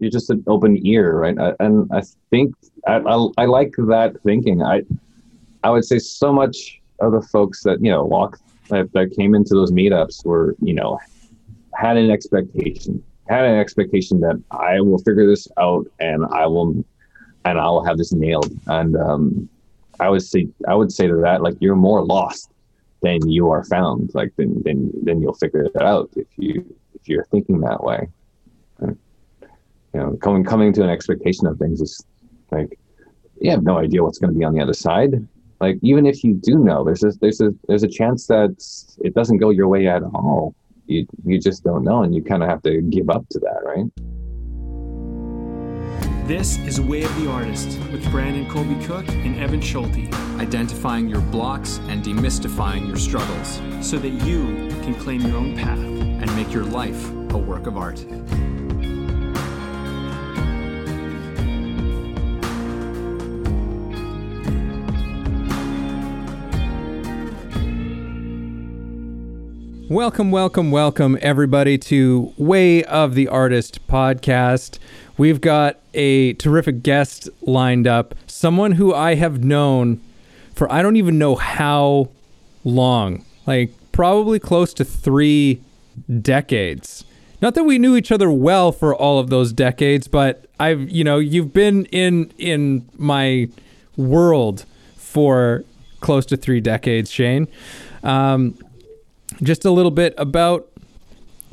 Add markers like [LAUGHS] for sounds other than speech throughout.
you're just an open ear, right? I, and I think I, I, I like that thinking. I I would say so much of the folks that you know walk that, that came into those meetups were you know had an expectation had an expectation that I will figure this out and I will and I'll have this nailed. And um, I would say I would say to that like you're more lost than you are found. Like then then then you'll figure it out if you if you're thinking that way. You know, coming coming to an expectation of things is like you have no idea what's going to be on the other side. Like even if you do know, there's a, there's a there's a chance that it doesn't go your way at all. You you just don't know, and you kind of have to give up to that, right? This is Way of the Artist with Brandon Colby Cook and Evan Schulte. Identifying your blocks and demystifying your struggles so that you can claim your own path and make your life a work of art. Welcome, welcome, welcome, everybody, to Way of the Artist podcast. We've got a terrific guest lined up, someone who I have known for I don't even know how long, like probably close to three decades. Not that we knew each other well for all of those decades, but I've, you know, you've been in in my world for close to three decades, Shane. Um, just a little bit about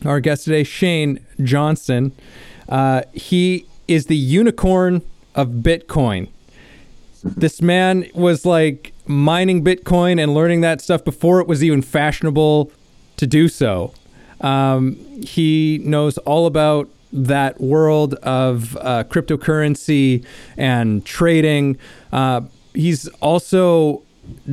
our guest today, Shane Johnson. Uh, he is the unicorn of Bitcoin. This man was like mining Bitcoin and learning that stuff before it was even fashionable to do so. Um, he knows all about that world of uh, cryptocurrency and trading. Uh, he's also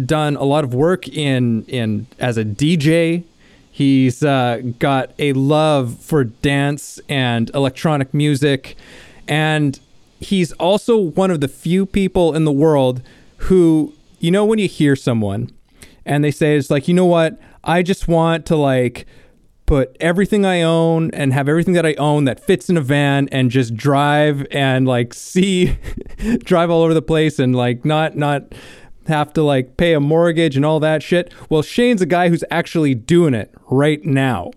done a lot of work in in as a DJ. He's uh, got a love for dance and electronic music, and he's also one of the few people in the world who, you know, when you hear someone and they say it's like, you know what, I just want to like put everything I own and have everything that I own that fits in a van and just drive and like [LAUGHS] see drive all over the place and like not not have to like pay a mortgage and all that shit. Well, Shane's a guy who's actually doing it right now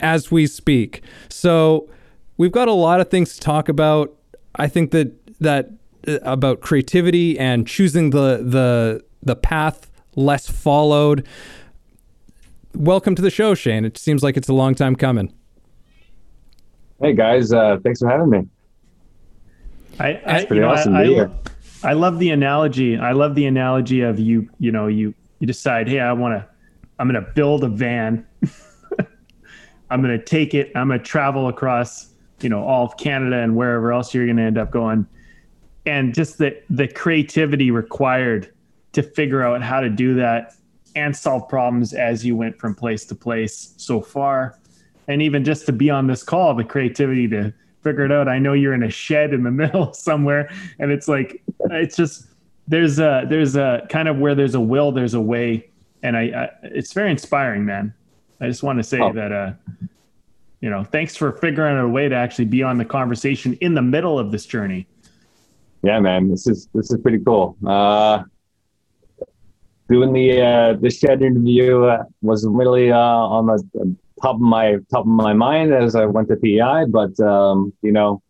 as we speak. So we've got a lot of things to talk about. I think that that uh, about creativity and choosing the the the path less followed. Welcome to the show, Shane. It seems like it's a long time coming. Hey guys, uh, thanks for having me. I, I it's pretty awesome I, to be here. I love the analogy. I love the analogy of you. You know, you you decide, hey, I want to. I'm going to build a van. [LAUGHS] I'm going to take it. I'm going to travel across, you know, all of Canada and wherever else you're going to end up going, and just the the creativity required to figure out how to do that and solve problems as you went from place to place so far, and even just to be on this call, the creativity to figure it out. I know you're in a shed in the [LAUGHS] middle somewhere, and it's like it's just there's a there's a kind of where there's a will, there's a way, and I, I it's very inspiring, man. I just want to say oh. that uh, you know, thanks for figuring out a way to actually be on the conversation in the middle of this journey. Yeah, man, this is this is pretty cool. Uh, doing the uh, the shed interview uh, was really uh, on the top of my top of my mind as I went to PEI. But um, you know,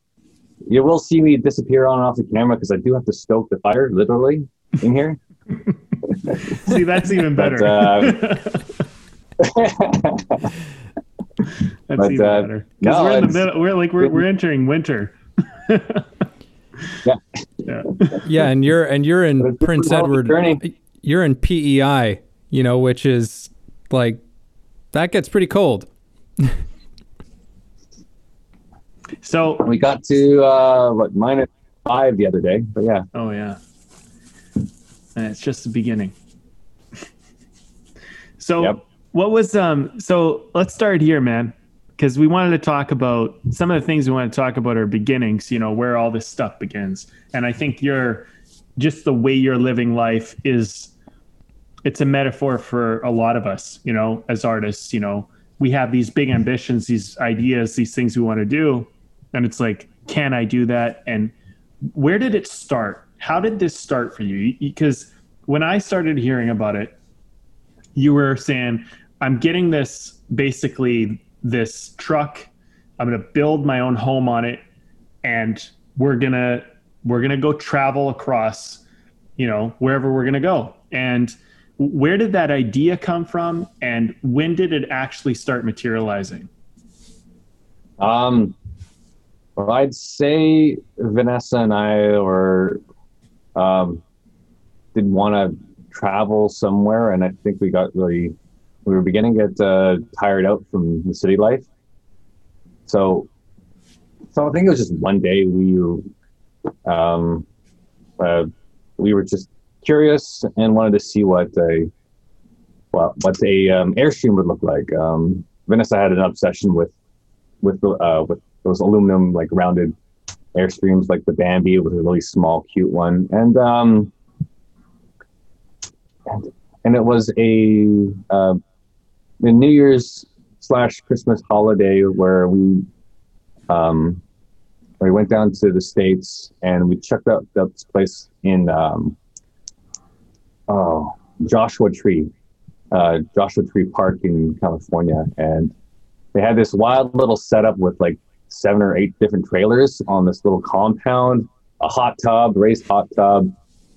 you will see me disappear on and off the camera because I do have to stoke the fire, literally, in here. [LAUGHS] see, that's even better. But, uh, [LAUGHS] [LAUGHS] that's but, even uh, better because no, we're in the middle. We're like we're we're entering winter. yeah. yeah, yeah, and you're and you're in Prince Edward. You're in PEI, you know, which is like that gets pretty cold. so we got to uh, what minus five the other day, but yeah. Oh yeah, and it's just the beginning. [LAUGHS] so yep. what was um? So let's start here, man, because we wanted to talk about some of the things we want to talk about are beginnings. You know where all this stuff begins, and I think you're just the way you're living life is it's a metaphor for a lot of us, you know, as artists, you know, we have these big ambitions, these ideas, these things we want to do. And it's like can I do that? And where did it start? How did this start for you? Because when I started hearing about it, you were saying, I'm getting this basically this truck. I'm going to build my own home on it and we're going to we're going to go travel across, you know, wherever we're going to go. And where did that idea come from and when did it actually start materializing? Um well, I'd say Vanessa and I were um, did want to travel somewhere, and I think we got really we were beginning to get uh, tired out from the city life. So, so I think it was just one day we um, uh, we were just curious and wanted to see what a well, what a um, airstream would look like. Um, Vanessa had an obsession with with uh, with those aluminum like rounded airstreams, like the Bambi was a really small, cute one, and um, and, and it was a uh, New Year's slash Christmas holiday where we um, we went down to the states and we checked out this place in um, oh Joshua Tree, uh, Joshua Tree Park in California, and they had this wild little setup with like seven or eight different trailers on this little compound, a hot tub, raised hot tub,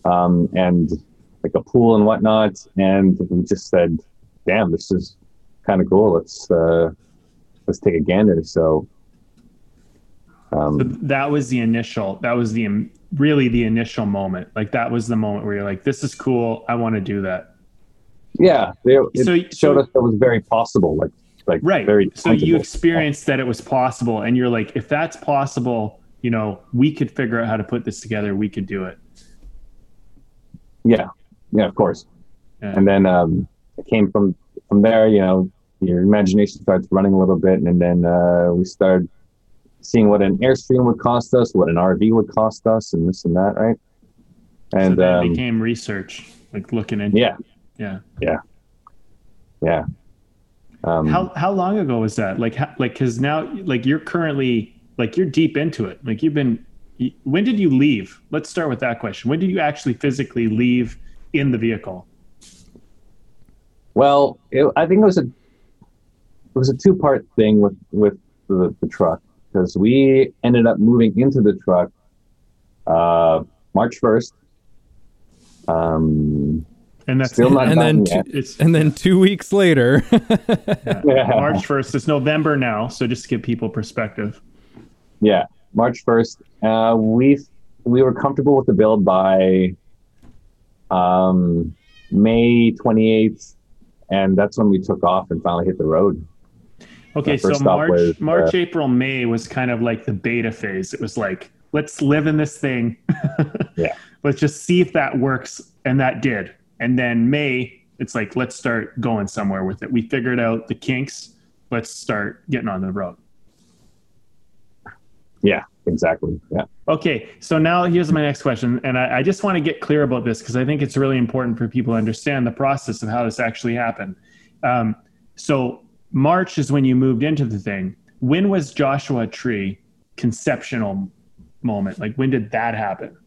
um, and like a pool and whatnot. And we just said, "Damn, this is kind of cool. Let's uh, let's take a gander." So, um, so that was the initial. That was the really the initial moment. Like that was the moment where you're like, "This is cool. I want to do that." Yeah, they, so, showed so, us that was very possible. Like like right. Very so you experienced that it was possible, and you're like, if that's possible, you know, we could figure out how to put this together. We could do it. Yeah, yeah, of course. Yeah. And then um, it came from from there. You know, your imagination starts running a little bit, and then uh, we started seeing what an airstream would cost us, what an RV would cost us, and this and that, right? And so um, became research, like looking into. Yeah. Yeah. Yeah. Yeah. Um, how how long ago was that? Like how, like because now like you're currently like you're deep into it. Like you've been. When did you leave? Let's start with that question. When did you actually physically leave in the vehicle? Well, it, I think it was a it was a two part thing with with the, the truck because we ended up moving into the truck uh, March first. Um, and that's still not and then two, it's, and then two weeks later [LAUGHS] yeah. Yeah. march 1st it's november now so just to give people perspective yeah march 1st uh, we we were comfortable with the build by um, may 28th and that's when we took off and finally hit the road okay so march was, march uh, april may was kind of like the beta phase it was like let's live in this thing [LAUGHS] yeah let's just see if that works and that did and then May, it's like, let's start going somewhere with it. We figured out the kinks. Let's start getting on the road. Yeah, exactly. Yeah. Okay. So now here's my next question. And I, I just want to get clear about this because I think it's really important for people to understand the process of how this actually happened. Um, so March is when you moved into the thing. When was Joshua Tree conceptual moment? Like when did that happen?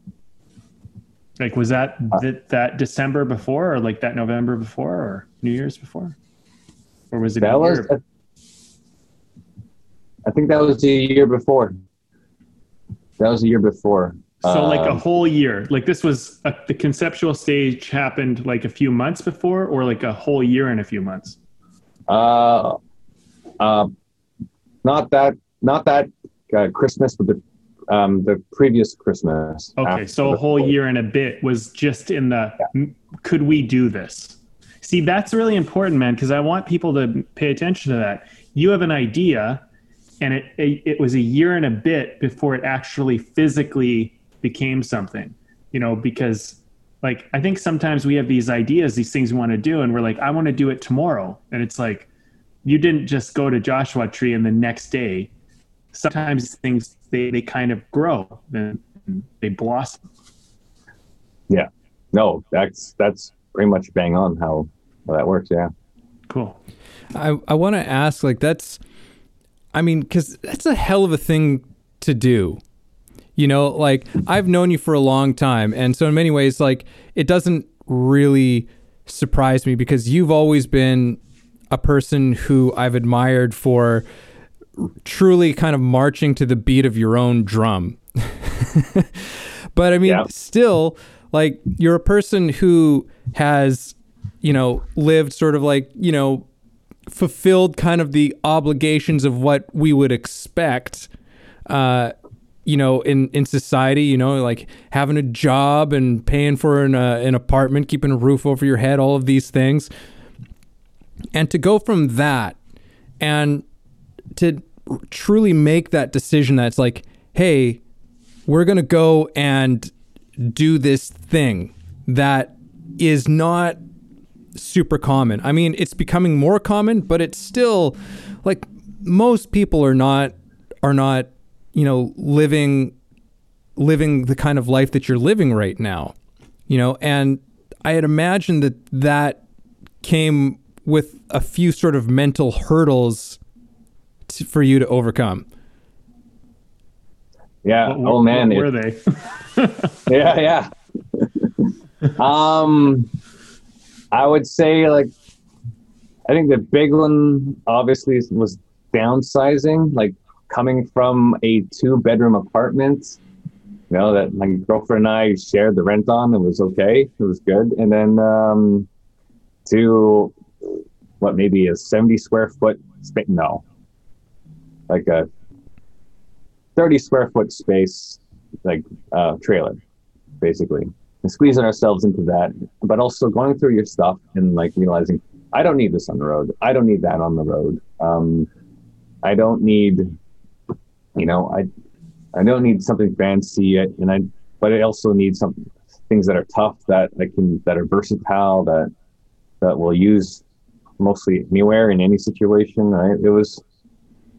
Like, was that uh, that, that December before, or like that November before, or New Year's before, or was it? That was. I think that was the year before. That was the year before. So like a um, whole year. Like this was a, the conceptual stage happened like a few months before, or like a whole year and a few months. Uh, uh, not that, not that uh, Christmas, but the um, the previous Christmas. Okay, so a whole year and a bit was just in the yeah. could we do this? See, that's really important, man, because I want people to pay attention to that. You have an idea, and it, it, it was a year and a bit before it actually physically became something. You know, because like I think sometimes we have these ideas, these things we want to do, and we're like, I want to do it tomorrow, and it's like you didn't just go to Joshua Tree and the next day. Sometimes things they, they kind of grow and they blossom. Yeah. No, that's that's pretty much bang on how, how that works. Yeah. Cool. I, I want to ask like that's I mean cuz that's a hell of a thing to do. You know, like I've known you for a long time. And so, in many ways, like it doesn't really surprise me because you've always been a person who I've admired for truly kind of marching to the beat of your own drum. [LAUGHS] but I mean, yeah. still, like, you're a person who has, you know, lived sort of like, you know, fulfilled kind of the obligations of what we would expect. Uh, you know, in, in society, you know, like having a job and paying for an, uh, an apartment, keeping a roof over your head, all of these things. And to go from that and to truly make that decision that's like, hey, we're going to go and do this thing that is not super common. I mean, it's becoming more common, but it's still like most people are not are not you know, living living the kind of life that you're living right now. You know, and I had imagined that that came with a few sort of mental hurdles to, for you to overcome. Yeah. What, oh man, what were it, they? [LAUGHS] [LAUGHS] yeah, yeah. [LAUGHS] um, I would say like, I think the big one obviously was downsizing. Like coming from a two bedroom apartment, you know, that my girlfriend and I shared the rent on. It was okay. It was good. And then um, to what, maybe a 70 square foot space? No, like a 30 square foot space, like uh, trailer, basically. And squeezing ourselves into that, but also going through your stuff and like realizing I don't need this on the road. I don't need that on the road. Um, I don't need you know, I I don't need something fancy, and I but I also need some things that are tough that I can that are versatile that that will use mostly anywhere in any situation. Right? It was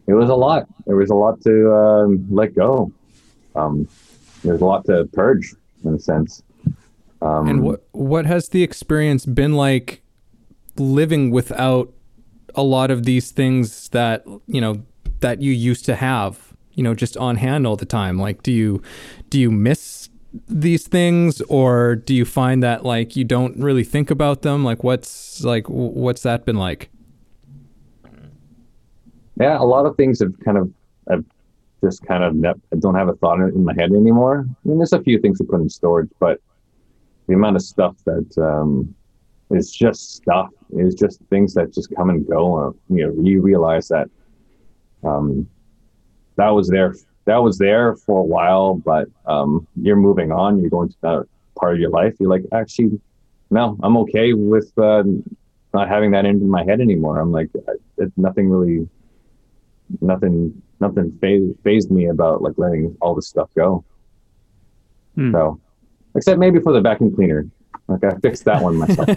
it was a lot. There was a lot to um, let go. Um, there's a lot to purge in a sense. Um, and what what has the experience been like living without a lot of these things that you know that you used to have? You know just on hand all the time? Like do you do you miss these things or do you find that like you don't really think about them? Like what's like what's that been like? Yeah a lot of things have kind of have just kind of ne- I don't have a thought in my head anymore. I mean there's a few things to put in storage but the amount of stuff that um is just stuff is just things that just come and go you know you realize that um that was there that was there for a while, but um, you're moving on. You're going to that part of your life. You're like, actually, no, I'm okay with uh, not having that in my head anymore. I'm like, it, nothing really, nothing, nothing fazed, fazed me about like letting all this stuff go. Hmm. So, except maybe for the vacuum cleaner. Like I fixed that one myself.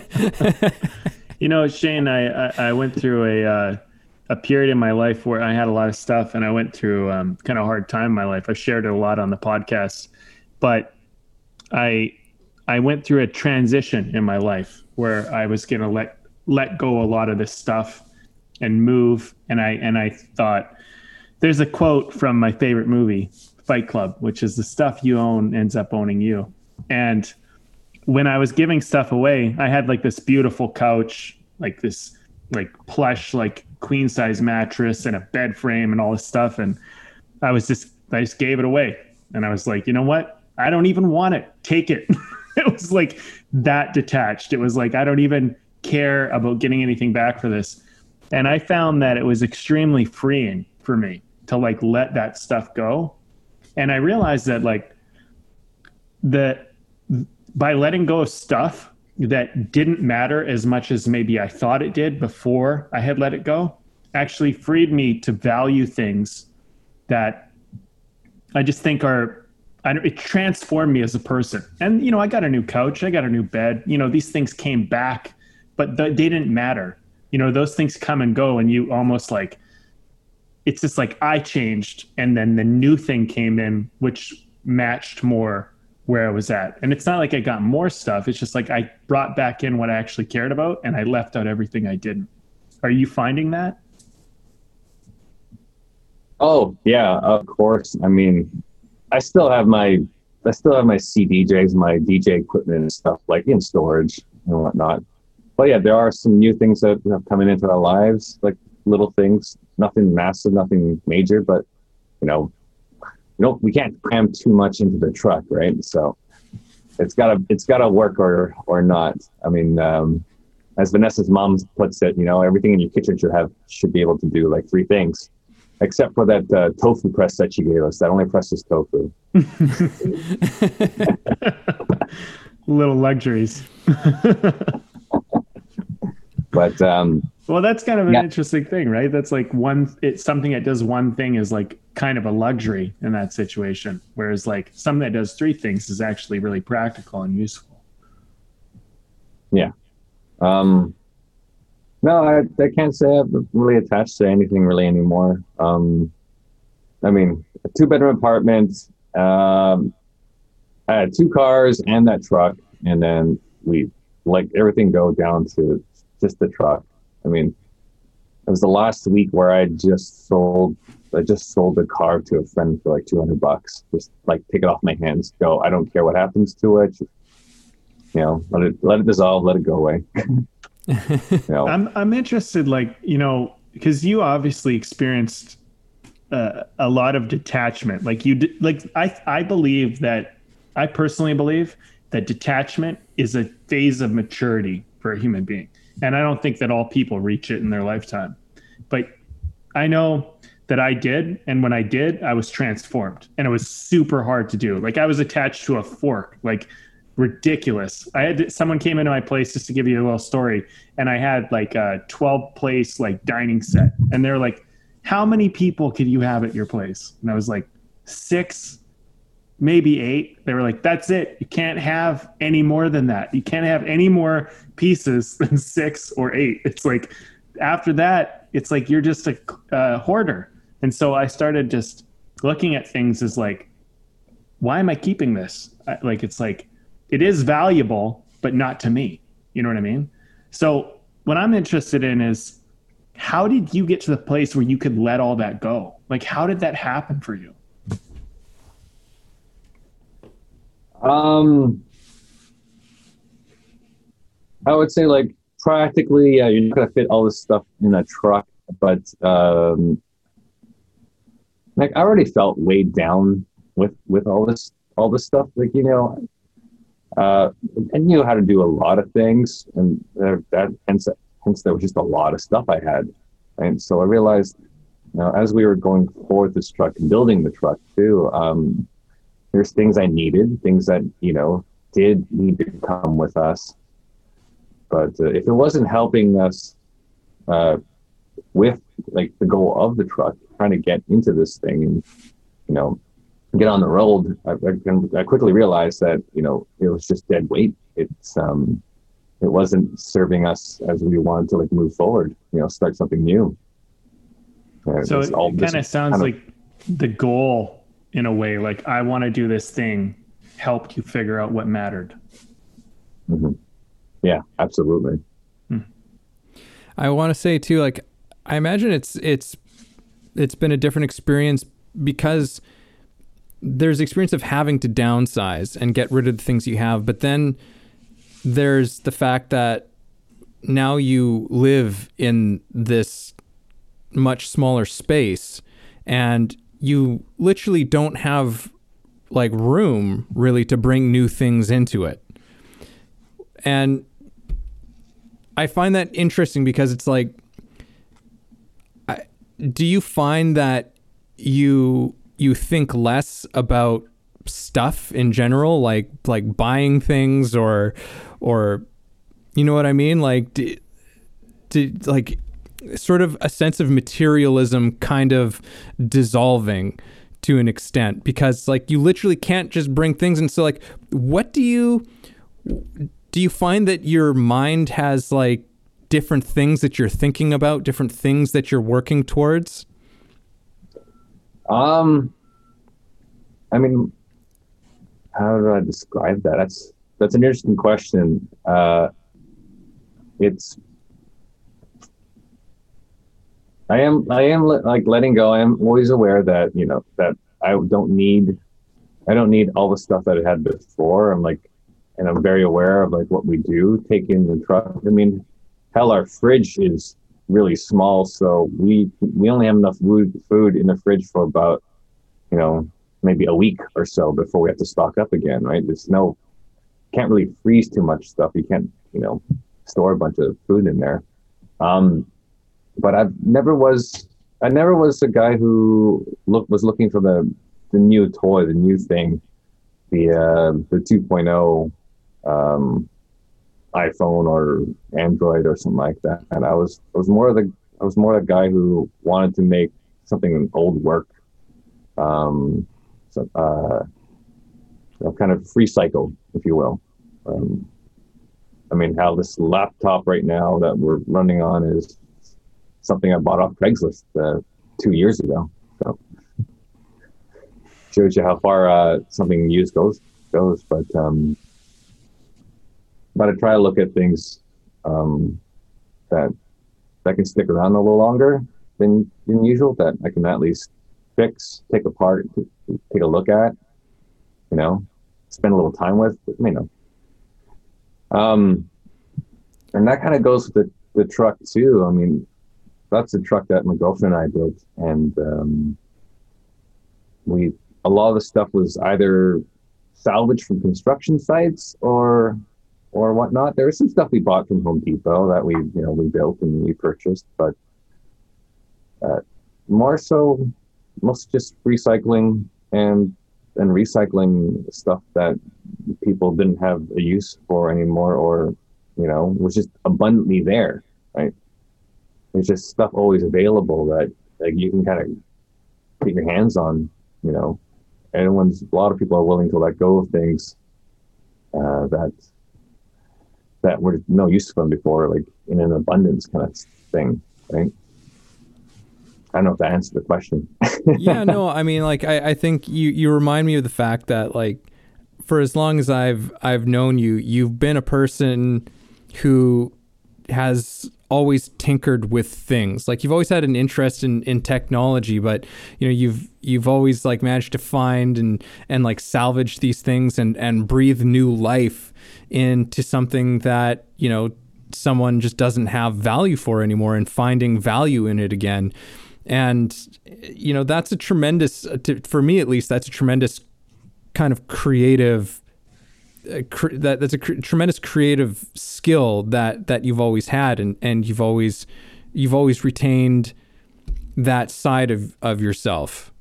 [LAUGHS] you know, Shane, I, I, I went through a, uh, a period in my life where I had a lot of stuff and I went through um, kind of hard time in my life. I shared it a lot on the podcast, but I I went through a transition in my life where I was to let let go a lot of this stuff and move. And I and I thought there's a quote from my favorite movie, Fight Club, which is the stuff you own ends up owning you. And when I was giving stuff away, I had like this beautiful couch, like this like plush like queen size mattress and a bed frame and all this stuff. And i was just i just gave it away. And i was like you know what? I don't even want it. Take it. [LAUGHS] It was like that detached. It was like i don't even care about getting anything back for this. And i found that it was extremely freeing for me to like let that stuff go. And i realized that like that by letting go of stuff that didn't matter as much as maybe I thought it did before I had let it go actually freed me to value things that I just think are it transformed me as a person. And you know, I got a new couch, I got a new bed. You know, these things came back, but they didn't matter. You know, those things come and go, and you almost like it's just like I changed, and then the new thing came in, which matched more where I was at. And it's not like I got more stuff. It's just like I brought back in what I actually cared about and I left out everything I didn't. Are you finding that? Oh, yeah, of course. I mean, I still have my I still have my CDJs, my DJ equipment and stuff like in storage and whatnot. But yeah, there are some new things that have coming into our lives, like little things, nothing massive, nothing major, but you know, you know, we can't cram too much into the truck, right? So it's gotta it's gotta work or or not. I mean, um, as Vanessa's mom puts it, you know, everything in your kitchen should have should be able to do like three things, except for that uh, tofu press that she gave us. That only presses tofu. [LAUGHS] [LAUGHS] Little luxuries. [LAUGHS] but um, well, that's kind of an yeah. interesting thing, right? That's like one. It's something that does one thing is like kind of a luxury in that situation, whereas like something that does three things is actually really practical and useful. Yeah. Um, no, I, I can't say I'm really attached to anything really anymore. Um, I mean, a two bedroom apartment. Um, I had two cars and that truck, and then we like everything go down to just the truck. I mean, it was the last week where I just sold. I just sold the car to a friend for like two hundred bucks. Just like take it off my hands. Go. I don't care what happens to it. Just, you know, let it let it dissolve. Let it go away. [LAUGHS] you know? I'm I'm interested, like you know, because you obviously experienced uh, a lot of detachment. Like you, like I I believe that I personally believe that detachment is a phase of maturity for a human being, and I don't think that all people reach it in their lifetime. But I know that I did, and when I did, I was transformed, and it was super hard to do. Like I was attached to a fork, like ridiculous. I had someone came into my place just to give you a little story, and I had like a 12 place like dining set, and they're like, "How many people could you have at your place?" And I was like, six, maybe eight. They were like, "That's it. You can't have any more than that. You can't have any more pieces [LAUGHS] than six or eight. It's like after that, it's like you're just a uh, hoarder." And so I started just looking at things as like, why am I keeping this? I, like it's like it is valuable, but not to me. You know what I mean? So what I'm interested in is how did you get to the place where you could let all that go? Like how did that happen for you? Um I would say like practically yeah, you're not gonna fit all this stuff in a truck, but um like I already felt weighed down with with all this all this stuff. Like, you know, uh, I knew how to do a lot of things, and that hence hence there was just a lot of stuff I had, and so I realized, you know, as we were going forward this truck and building the truck too, um, there's things I needed, things that you know did need to come with us, but uh, if it wasn't helping us uh, with like the goal of the truck, trying to get into this thing and you know get on the road, I, I, I, quickly realized that you know it was just dead weight. It's um, it wasn't serving us as we wanted to like move forward. You know, start something new. Uh, so it, it kind of sounds kind like the goal in a way. Like I want to do this thing. Helped you figure out what mattered. Mm-hmm. Yeah, absolutely. Hmm. I want to say too, like I imagine it's it's it's been a different experience because there's experience of having to downsize and get rid of the things you have, but then there's the fact that now you live in this much smaller space and you literally don't have like room really to bring new things into it. And I find that interesting because it's like I, do you find that you you think less about stuff in general, like like buying things or or you know what I mean, like do, do, like sort of a sense of materialism kind of dissolving to an extent because like you literally can't just bring things and so like what do you do you find that your mind has like different things that you're thinking about different things that you're working towards um, I mean, how do I describe that? That's that's an interesting question. Uh, it's I am I am like letting go. I am always aware that you know that I don't need I don't need all the stuff that I had before. I'm like, and I'm very aware of like what we do take in the truck. I mean, hell, our fridge is really small, so we we only have enough food food in the fridge for about, you know, maybe a week or so before we have to stock up again. Right? There's no can't really freeze too much stuff. You can't, you know, store a bunch of food in there. Um, but I never was I never was a guy who look was looking for the the new toy, the new thing, the uh, the 2.0 um, iPhone or Android or something like that. And I was I was more the I was more the guy who wanted to make something old work, um, so, uh, kind of free cycle, if you will. Um, I mean, how this laptop right now that we're running on is something I bought off Craigslist uh, two years ago. So shows you how far uh, something used goes goes. But um, but I try to look at things um, that that can stick around a little longer than than usual. That I can at least fix, take apart, take a look at. You know, spend a little time with. You know. Um, and that kind of goes with the, the truck too. I mean, that's the truck that my girlfriend and I built, and um, we a lot of the stuff was either salvaged from construction sites or or whatnot. There was some stuff we bought from Home Depot that we you know we built and we purchased, but uh, more so, most just recycling and and recycling stuff that people didn't have a use for anymore, or you know was just abundantly there, right? There's just stuff always available that like you can kind of get your hands on, you know. And a lot of people are willing to let go of things uh, that that were no use to them before, like in an abundance kind of thing, right? I don't know if that answered the question. [LAUGHS] yeah, no, I mean, like, I, I think you, you remind me of the fact that, like, for as long as I've I've known you, you've been a person who has always tinkered with things. Like you've always had an interest in, in technology, but you know you've you've always like managed to find and and like salvage these things and and breathe new life into something that you know someone just doesn't have value for anymore, and finding value in it again. And you know that's a tremendous, uh, for me at least, that's a tremendous kind of creative cr- that that's a cr- tremendous creative skill that that you've always had and and you've always you've always retained that side of of yourself.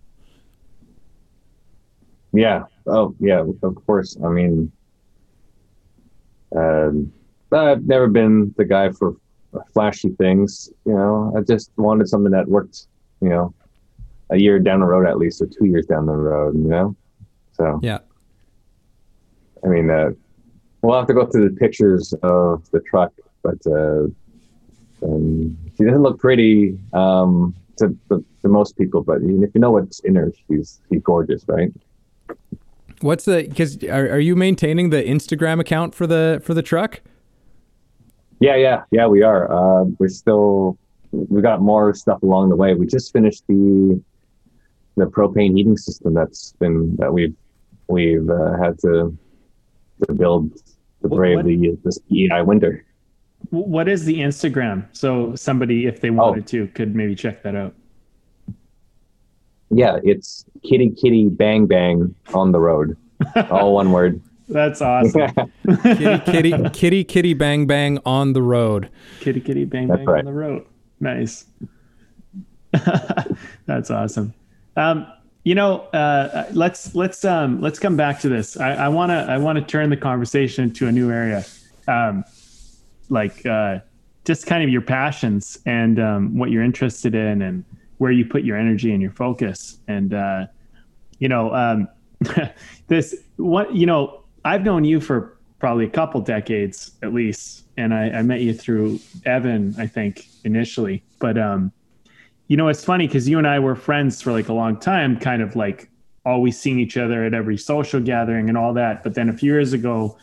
Yeah. Oh yeah of course. I mean um, i've never been the guy for flashy things you know? I just wanted something that worked you know a year down the road at least or two years down the road you know? So yeah I mean, uh, we'll have to go through the pictures of the truck, but uh, um, she doesn't look pretty um, to, to, to, most people. But if you know what's in her, she's she's gorgeous, right? What's the? Because are, are you maintaining the Instagram account for the for the truck? Yeah, yeah, yeah. We are. Uh, we're still. We got more stuff along the way. We just finished the the propane heating system that's been that we've we've uh, had to to build to brave what, the this EI winter. What is the Instagram? So somebody, if they wanted oh. to, could maybe check that out. Yeah, it's kitty kitty bang bang on the road. [LAUGHS] All one word. That's awesome. [LAUGHS] kitty kitty kitty kitty bang bang on the road. Kitty kitty bang That's bang right. on the road. Nice. [LAUGHS] That's awesome. Um, you know, uh, let's let's um, let's come back to this. I want to I want to turn the conversation to a new area, um, like uh, just kind of your passions and um, what you're interested in and where you put your energy and your focus. And uh, you know, um, [LAUGHS] this what you know, I've known you for probably a couple decades at least, and I, I met you through Evan, I think initially, but um, you know, it's funny because you and I were friends for like a long time, kind of like always seeing each other at every social gathering and all that. But then a few years ago,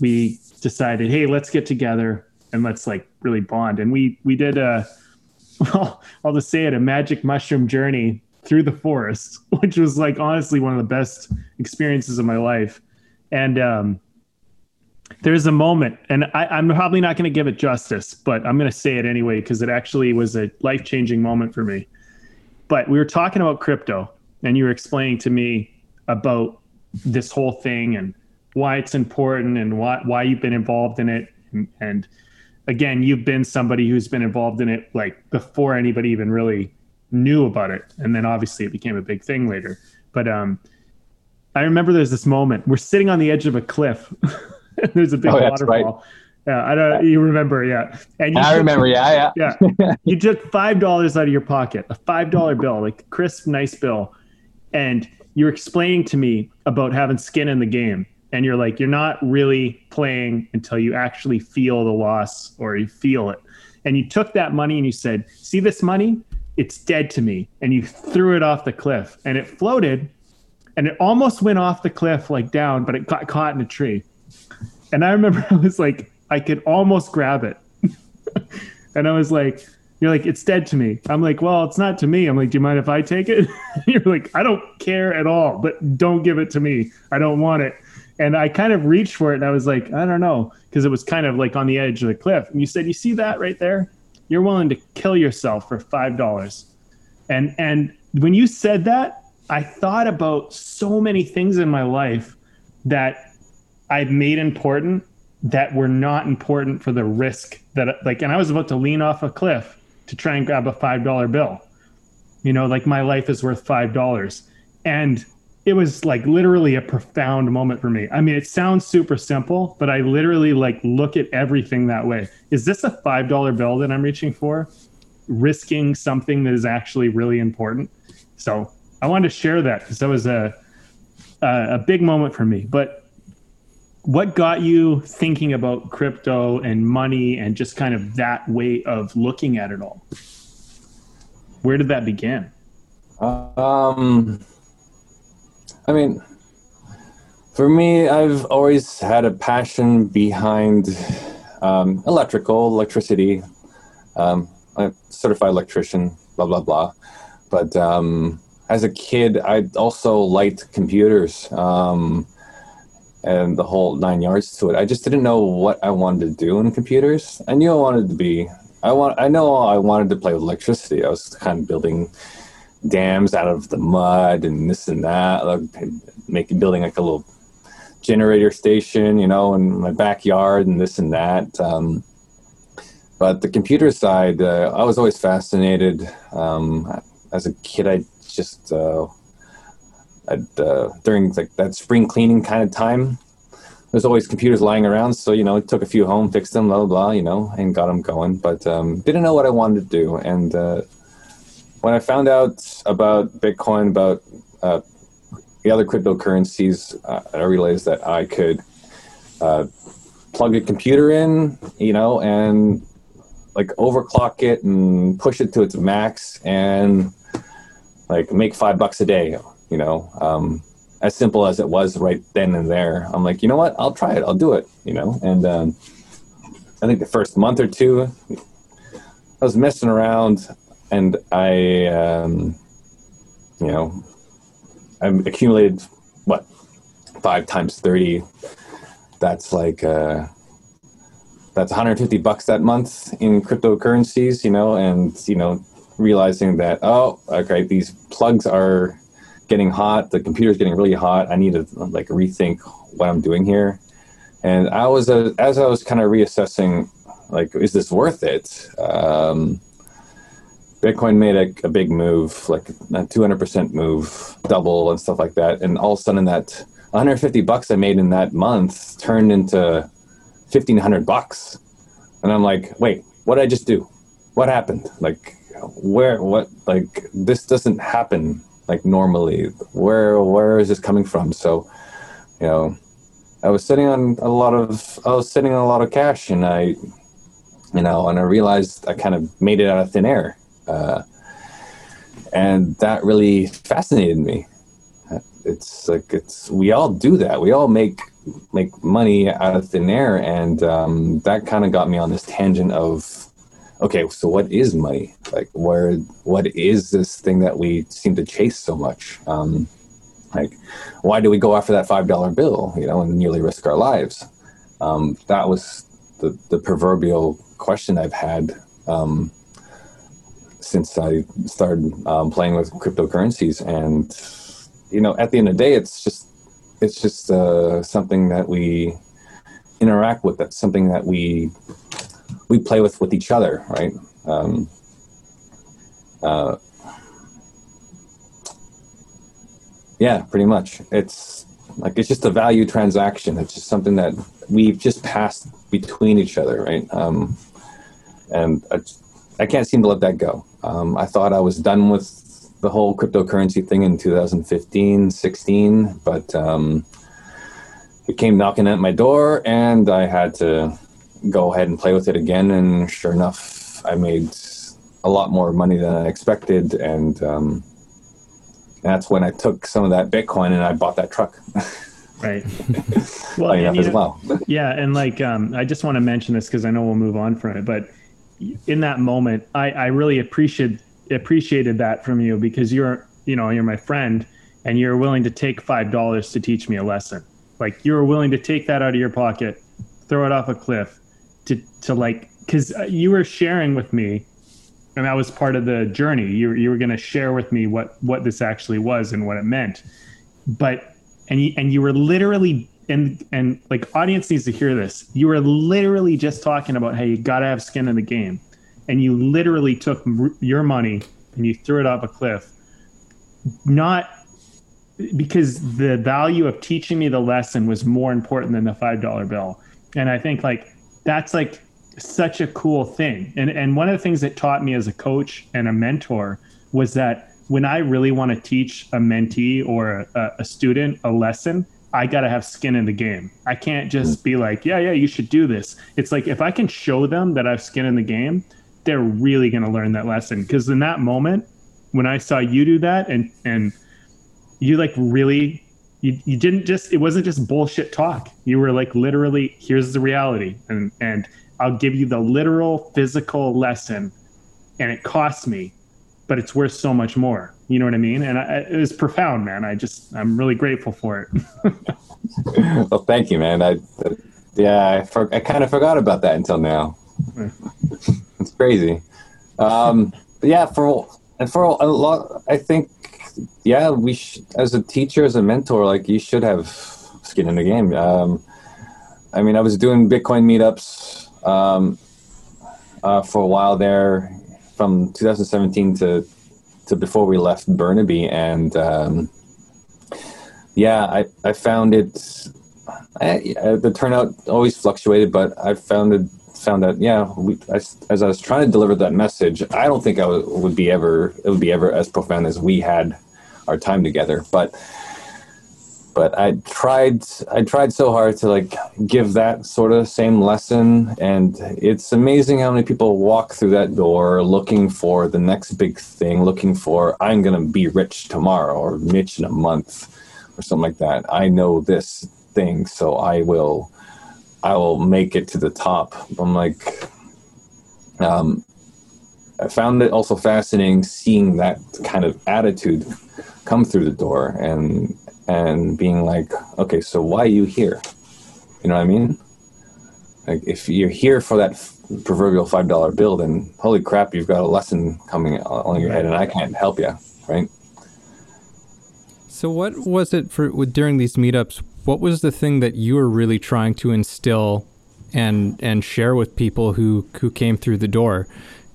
we decided, hey, let's get together and let's like really bond. And we we did a [LAUGHS] well, I'll just say it, a magic mushroom journey through the forest, [LAUGHS] which was like honestly one of the best experiences of my life. And um, there's a moment, and I, am probably not going to give it justice, but I'm going to say it anyway because it actually was a life changing moment for me. But we were talking about crypto, and you were explaining to me about this whole thing and why it's important and why why you've been involved in it. And, and again you've been somebody who's been involved in it like before anybody even really knew about it. And then obviously it became a big thing later. But um i remember there's this moment we're sitting on the edge of a cliff [LAUGHS] [LAUGHS] there's a big oh, waterfall right. yeah i don't you remember yeah. And i remember yeah yeah. Yeah. [LAUGHS] You took five dollars out of your pocket a five dollar bill like crisp nice bill and you're explaining to me about having skin in the game and you're like you're not really playing until you actually feel the loss or you feel it. And you took that money and you said see this money? It's dead to me. And you threw it off the cliff and it floated and it almost went off the cliff like down but it got caught in a tree and i remember [LAUGHS] i was like i could almost grab it [LAUGHS] and i was like you're like it's dead to me i'm like well it's not to me i'm like do you mind if i take it [LAUGHS] you're like i don't care at all but don't give it to me i don't want it and I kind of reached for it and I was like, I don't know, because it was kind of like on the edge of the cliff. And you said, You see that right there? You're willing to kill yourself for five dollars. And and when you said that, I thought about so many things in my life that I've made important that were not important for the risk that like and I was about to lean off a cliff to try and grab a five dollar bill. You know, like my life is worth five dollars. And it was like literally a profound moment for me. I mean, it sounds super simple, but I literally like look at everything that way. Is this a $5 bill that I'm reaching for? Risking something that is actually really important. So I wanted to share that because that was a, a, a big moment for me. But what got you thinking about crypto and money and just kind of that way of looking at it all? Where did that begin? Um, I mean, for me, I've always had a passion behind um, electrical, electricity. Um, I'm a certified electrician, blah, blah, blah. But um, as a kid, I also liked computers um, and the whole nine yards to it. I just didn't know what I wanted to do in computers. I knew I wanted to be, I, want, I know I wanted to play with electricity. I was kind of building dams out of the mud and this and that, like making building like a little generator station, you know, in my backyard and this and that. Um, but the computer side, uh, I was always fascinated. Um, as a kid, I just uh, I'd, uh, during like that spring cleaning kind of time, there's always computers lying around. So you know, took a few home, fixed them, blah blah blah, you know, and got them going. But um, didn't know what I wanted to do, and uh, when I found out about Bitcoin, about uh, the other cryptocurrencies, uh, I realized that I could uh, plug a computer in, you know, and like overclock it and push it to its max and like make five bucks a day, you know. Um, as simple as it was right then and there, I'm like, you know what? I'll try it. I'll do it, you know. And um, I think the first month or two, I was messing around and I, um, you know, I've accumulated what five times thirty. That's like uh, that's 150 bucks that month in cryptocurrencies, you know, and you know, realizing that oh, okay, these plugs are getting hot, the computer's getting really hot. I need to like rethink what I'm doing here. And I was uh, as I was kind of reassessing, like, is this worth it? Um, Bitcoin made a, a big move, like a 200% move, double and stuff like that. And all of a sudden, that 150 bucks I made in that month turned into 1500 bucks. And I'm like, wait, what did I just do? What happened? Like, where, what, like, this doesn't happen like normally. Where, where is this coming from? So, you know, I was sitting on a lot of, I was sitting on a lot of cash and I, you know, and I realized I kind of made it out of thin air uh, and that really fascinated me. It's like it's we all do that. We all make make money out of thin air, and um, that kind of got me on this tangent of okay, so what is money? Like, where, what is this thing that we seem to chase so much? Um, like, why do we go after that five dollar bill, you know, and nearly risk our lives? Um, that was the the proverbial question I've had um, since I started um, playing with cryptocurrencies, and you know, at the end of the day, it's just it's just uh, something that we interact with. That's something that we we play with with each other, right? Um, uh, yeah, pretty much. It's like it's just a value transaction. It's just something that we've just passed between each other, right? Um, and I, I, can't seem to let that go. Um, I thought I was done with the whole cryptocurrency thing in 2015, 16, but um, it came knocking at my door, and I had to go ahead and play with it again. And sure enough, I made a lot more money than I expected, and um, that's when I took some of that Bitcoin and I bought that truck. [LAUGHS] right. [LAUGHS] well, and, as know, well. [LAUGHS] yeah, and like um, I just want to mention this because I know we'll move on from it, but in that moment, I, I really appreciated appreciated that from you because you're you know you're my friend and you're willing to take five dollars to teach me a lesson. Like you were willing to take that out of your pocket, throw it off a cliff, to to like because uh, you were sharing with me and that was part of the journey. You, you were going to share with me what what this actually was and what it meant. But and you and you were literally and and like audience needs to hear this. You were literally just talking about hey you got to have skin in the game. And you literally took your money and you threw it off a cliff. Not because the value of teaching me the lesson was more important than the five dollar bill. And i think like that's like such a cool thing. And and one of the things that taught me as a coach and a mentor was that when I really want to teach a mentee or a, a student a lesson, I got to have skin in the game. I can't just be like, yeah, yeah, you should do this. It's like if I can show them that I have skin in the game, they're really going to learn that lesson. Because in that moment, when I saw you do that and and you like really you, you didn't just it wasn't just bullshit talk you were like literally here's the reality and and I'll give you the literal physical lesson, and it costs me, but it's worth so much more. You know what I mean? And I, it was profound, man. I just I'm really grateful for it. [LAUGHS] well, thank you, man. I, yeah, I, for, I kind of forgot about that until now. [LAUGHS] it's crazy. Um, yeah, for and for a lot, I think, yeah, we sh- as a teacher, as a mentor, like you should have skin in the game. Um, I mean, I was doing Bitcoin meetups um, uh, for a while there, from 2017 to to before we left Burnaby, and um, yeah, I I found it. I, the turnout always fluctuated, but I found it found that yeah, we, as, as I was trying to deliver that message, I don't think I would be ever it would be ever as profound as we had our time together, but but I tried I tried so hard to like give that sort of same lesson. And it's amazing how many people walk through that door looking for the next big thing looking for I'm going to be rich tomorrow or rich in a month or something like that. I know this thing so I will I will make it to the top I'm like um I found it also fascinating seeing that kind of attitude come through the door and and being like, okay, so why are you here? You know what I mean? Like, if you're here for that proverbial five dollar bill, then holy crap, you've got a lesson coming on your head, and I can't help you, right? So, what was it for during these meetups? What was the thing that you were really trying to instill and and share with people who who came through the door?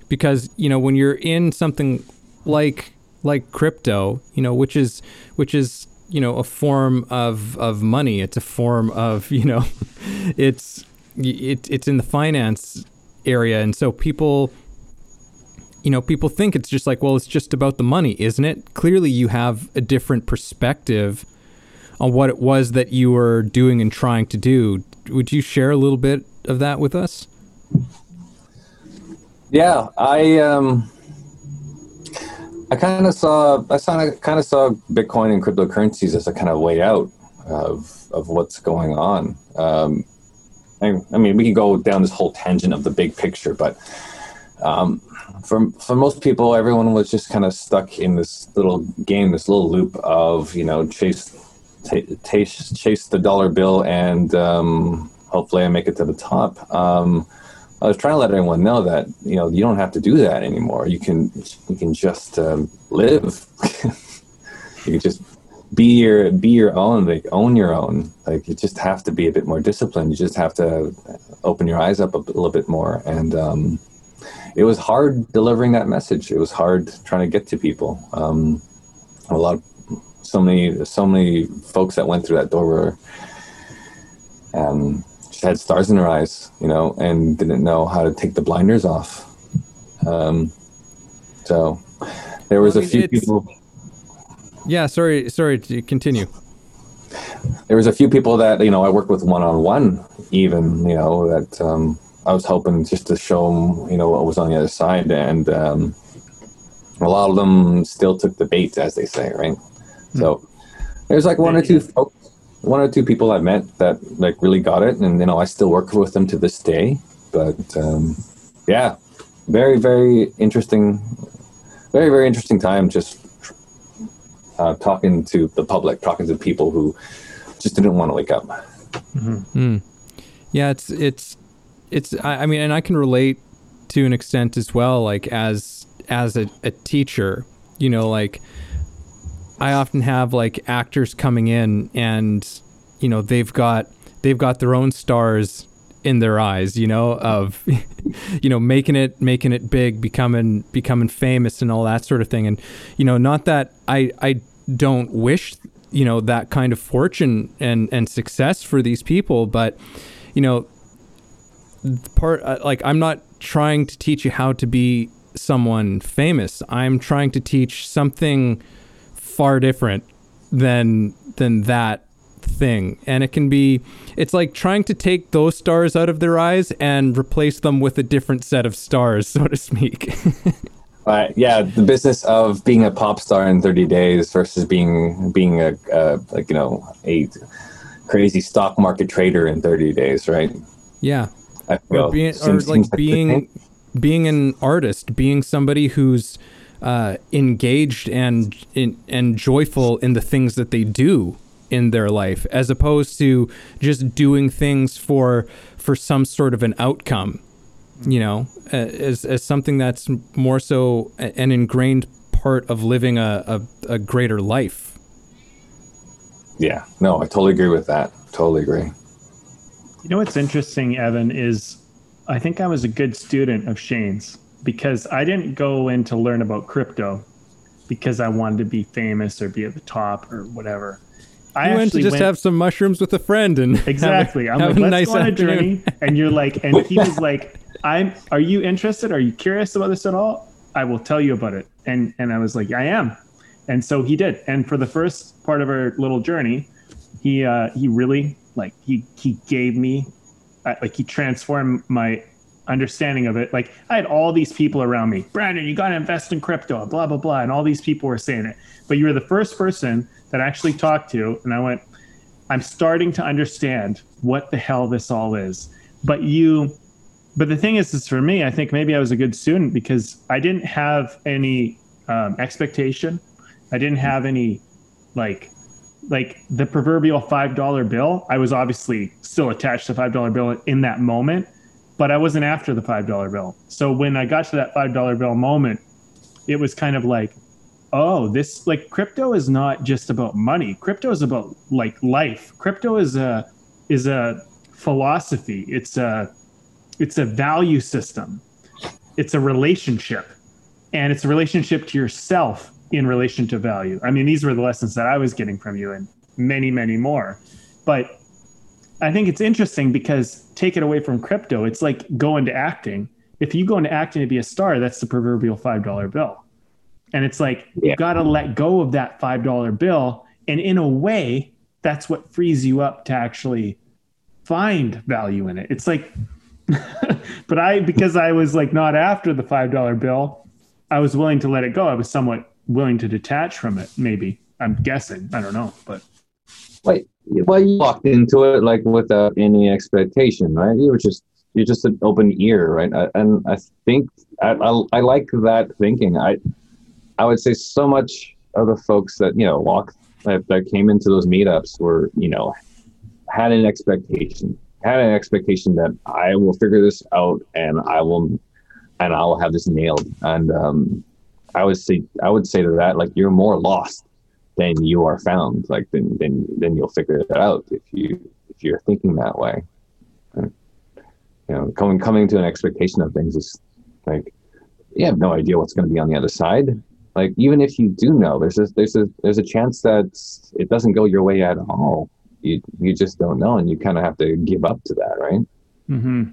Because you know, when you're in something like like crypto, you know, which is which is you know a form of of money it's a form of [LAUGHS] you know it's it, it's in the finance area and so people you know people think it's just like well it's just about the money isn't it clearly you have a different perspective on what it was that you were doing and trying to do would you share a little bit of that with us yeah i um I kind of saw I saw kind of saw Bitcoin and cryptocurrencies as a kind of way out of of what's going on. Um, I, I, mean, we can go down this whole tangent of the big picture, but um, for for most people, everyone was just kind of stuck in this little game, this little loop of you know chase t- chase chase the dollar bill and um, hopefully I make it to the top. Um, I was trying to let everyone know that you know you don't have to do that anymore. You can you can just um, live. [LAUGHS] you can just be your be your own, like own your own. Like you just have to be a bit more disciplined. You just have to open your eyes up a, little bit more. And um, it was hard delivering that message. It was hard trying to get to people. Um, a lot of so many so many folks that went through that door were um, had stars in their eyes, you know, and didn't know how to take the blinders off. Um, so there was well, a few people. Yeah, sorry, sorry to continue. There was a few people that you know I worked with one on one, even you know that um, I was hoping just to show them you know what was on the other side, and um, a lot of them still took the bait, as they say, right? So there's like one or two folks one or two people I met that like really got it, and you know I still work with them to this day. But um, yeah, very very interesting, very very interesting time. Just uh, talking to the public, talking to people who just didn't want to wake up. Mm-hmm. Mm. Yeah, it's it's it's. I, I mean, and I can relate to an extent as well. Like as as a, a teacher, you know, like I often have like actors coming in and you know they've got they've got their own stars in their eyes, you know, of [LAUGHS] you know making it making it big, becoming becoming famous and all that sort of thing. And you know, not that I I don't wish you know that kind of fortune and and success for these people, but you know, part uh, like I'm not trying to teach you how to be someone famous. I'm trying to teach something far different than than that thing. And it can be it's like trying to take those stars out of their eyes and replace them with a different set of stars [LAUGHS] so to speak. Uh, yeah the business of being a pop star in 30 days versus being being a uh, like you know a crazy stock market trader in 30 days right? Yeah. Or, being, or like being being an artist being somebody who's uh, engaged and in, and joyful in the things that they do in their life, as opposed to just doing things for for some sort of an outcome. You know, as as something that's more so an ingrained part of living a, a, a greater life. Yeah, no, I totally agree with that. Totally agree. You know what's interesting, Evan, is I think I was a good student of Shane's because I didn't go in to learn about crypto because I wanted to be famous or be at the top or whatever. I you went to just went, have some mushrooms with a friend and exactly. Have, I'm have like, let's nice go on a journey. And you're like, and he was [LAUGHS] like, I'm. Are you interested? Are you curious about this at all? I will tell you about it. And and I was like, I am. And so he did. And for the first part of our little journey, he uh, he really like he he gave me uh, like he transformed my understanding of it. Like I had all these people around me, Brandon, you got to invest in crypto, blah, blah, blah. And all these people were saying it. But you were the first person that I actually talked to. And I went, I'm starting to understand what the hell this all is. But you, but the thing is, is for me, I think maybe I was a good student because I didn't have any um, expectation. I didn't have any like like the proverbial five dollar bill. I was obviously still attached to five dollar bill in that moment, but I wasn't after the five dollar bill. So when I got to that five dollar bill moment, it was kind of like, oh, this like crypto is not just about money. Crypto is about like life. Crypto is a is a philosophy. It's a it's a value system. It's a relationship. And it's a relationship to yourself in relation to value. I mean, these were the lessons that I was getting from you and many, many more. But I think it's interesting because take it away from crypto, it's like go into acting. If you go into acting to be a star, that's the proverbial five dollar bill. And it's like yeah. you got to let go of that five dollar bill, and in a way, that's what frees you up to actually find value in it. It's like, [LAUGHS] but I because I was like not after the five dollar bill, I was willing to let it go. I was somewhat willing to detach from it. Maybe I'm guessing. I don't know, but wait well, you walked into it like without any expectation, right? You were just you're just an open ear, right? And I think I, I, I like that thinking. I I would say so much of the folks that you know walk that, that came into those meetups were you know had an expectation had an expectation that I will figure this out and I will and I will have this nailed. And um, I would say I would say to that like you're more lost than you are found. Like then then then you'll figure it out if you if you're thinking that way. you know, coming coming to an expectation of things is like you have no idea what's going to be on the other side. Like even if you do know, there's a, there's a there's a chance that it doesn't go your way at all you you just don't know, and you kind of have to give up to that, right? Hmm.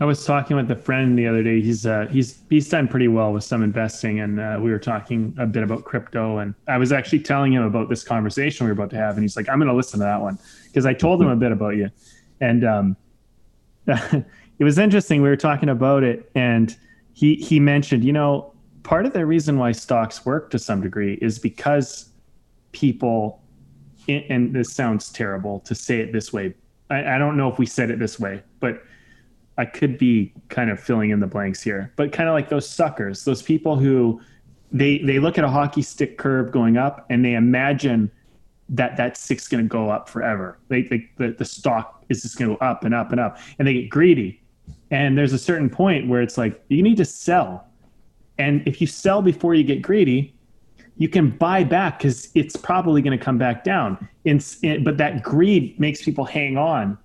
I was talking with a friend the other day. He's uh, he's he's done pretty well with some investing, and uh, we were talking a bit about crypto. And I was actually telling him about this conversation we were about to have, and he's like, "I'm going to listen to that one," because I told him a bit about you, and um, [LAUGHS] it was interesting. We were talking about it, and he he mentioned, you know, part of the reason why stocks work to some degree is because people and this sounds terrible to say it this way. I, I, don't know if we said it this way, but I could be kind of filling in the blanks here. But kind of like those suckers, those people who they they look at a hockey stick curve going up and they imagine that that stick's going to go up forever. They, they the, the stock is just going to go up and up and up, and they get greedy. And there's a certain point where it's like you need to sell, and if you sell before you get greedy, you can buy back because it's probably going to come back down. In, in, but that greed makes people hang on.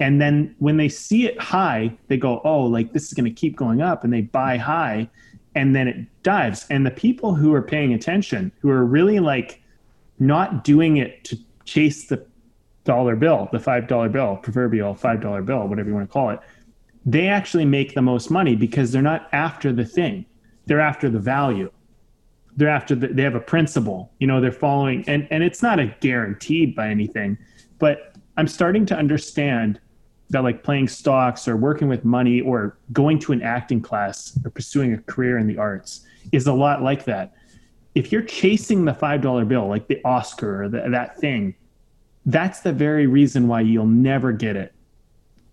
And then when they see it high, they go, oh, like this is going to keep going up. And they buy high and then it dives. And the people who are paying attention, who are really like not doing it to chase the dollar bill, the $5 bill, proverbial $5 bill, whatever you want to call it, they actually make the most money because they're not after the thing, they're after the value they're after the, they have a principle you know they're following and and it's not a guaranteed by anything but i'm starting to understand that like playing stocks or working with money or going to an acting class or pursuing a career in the arts is a lot like that if you're chasing the five dollar bill like the oscar or the, that thing that's the very reason why you'll never get it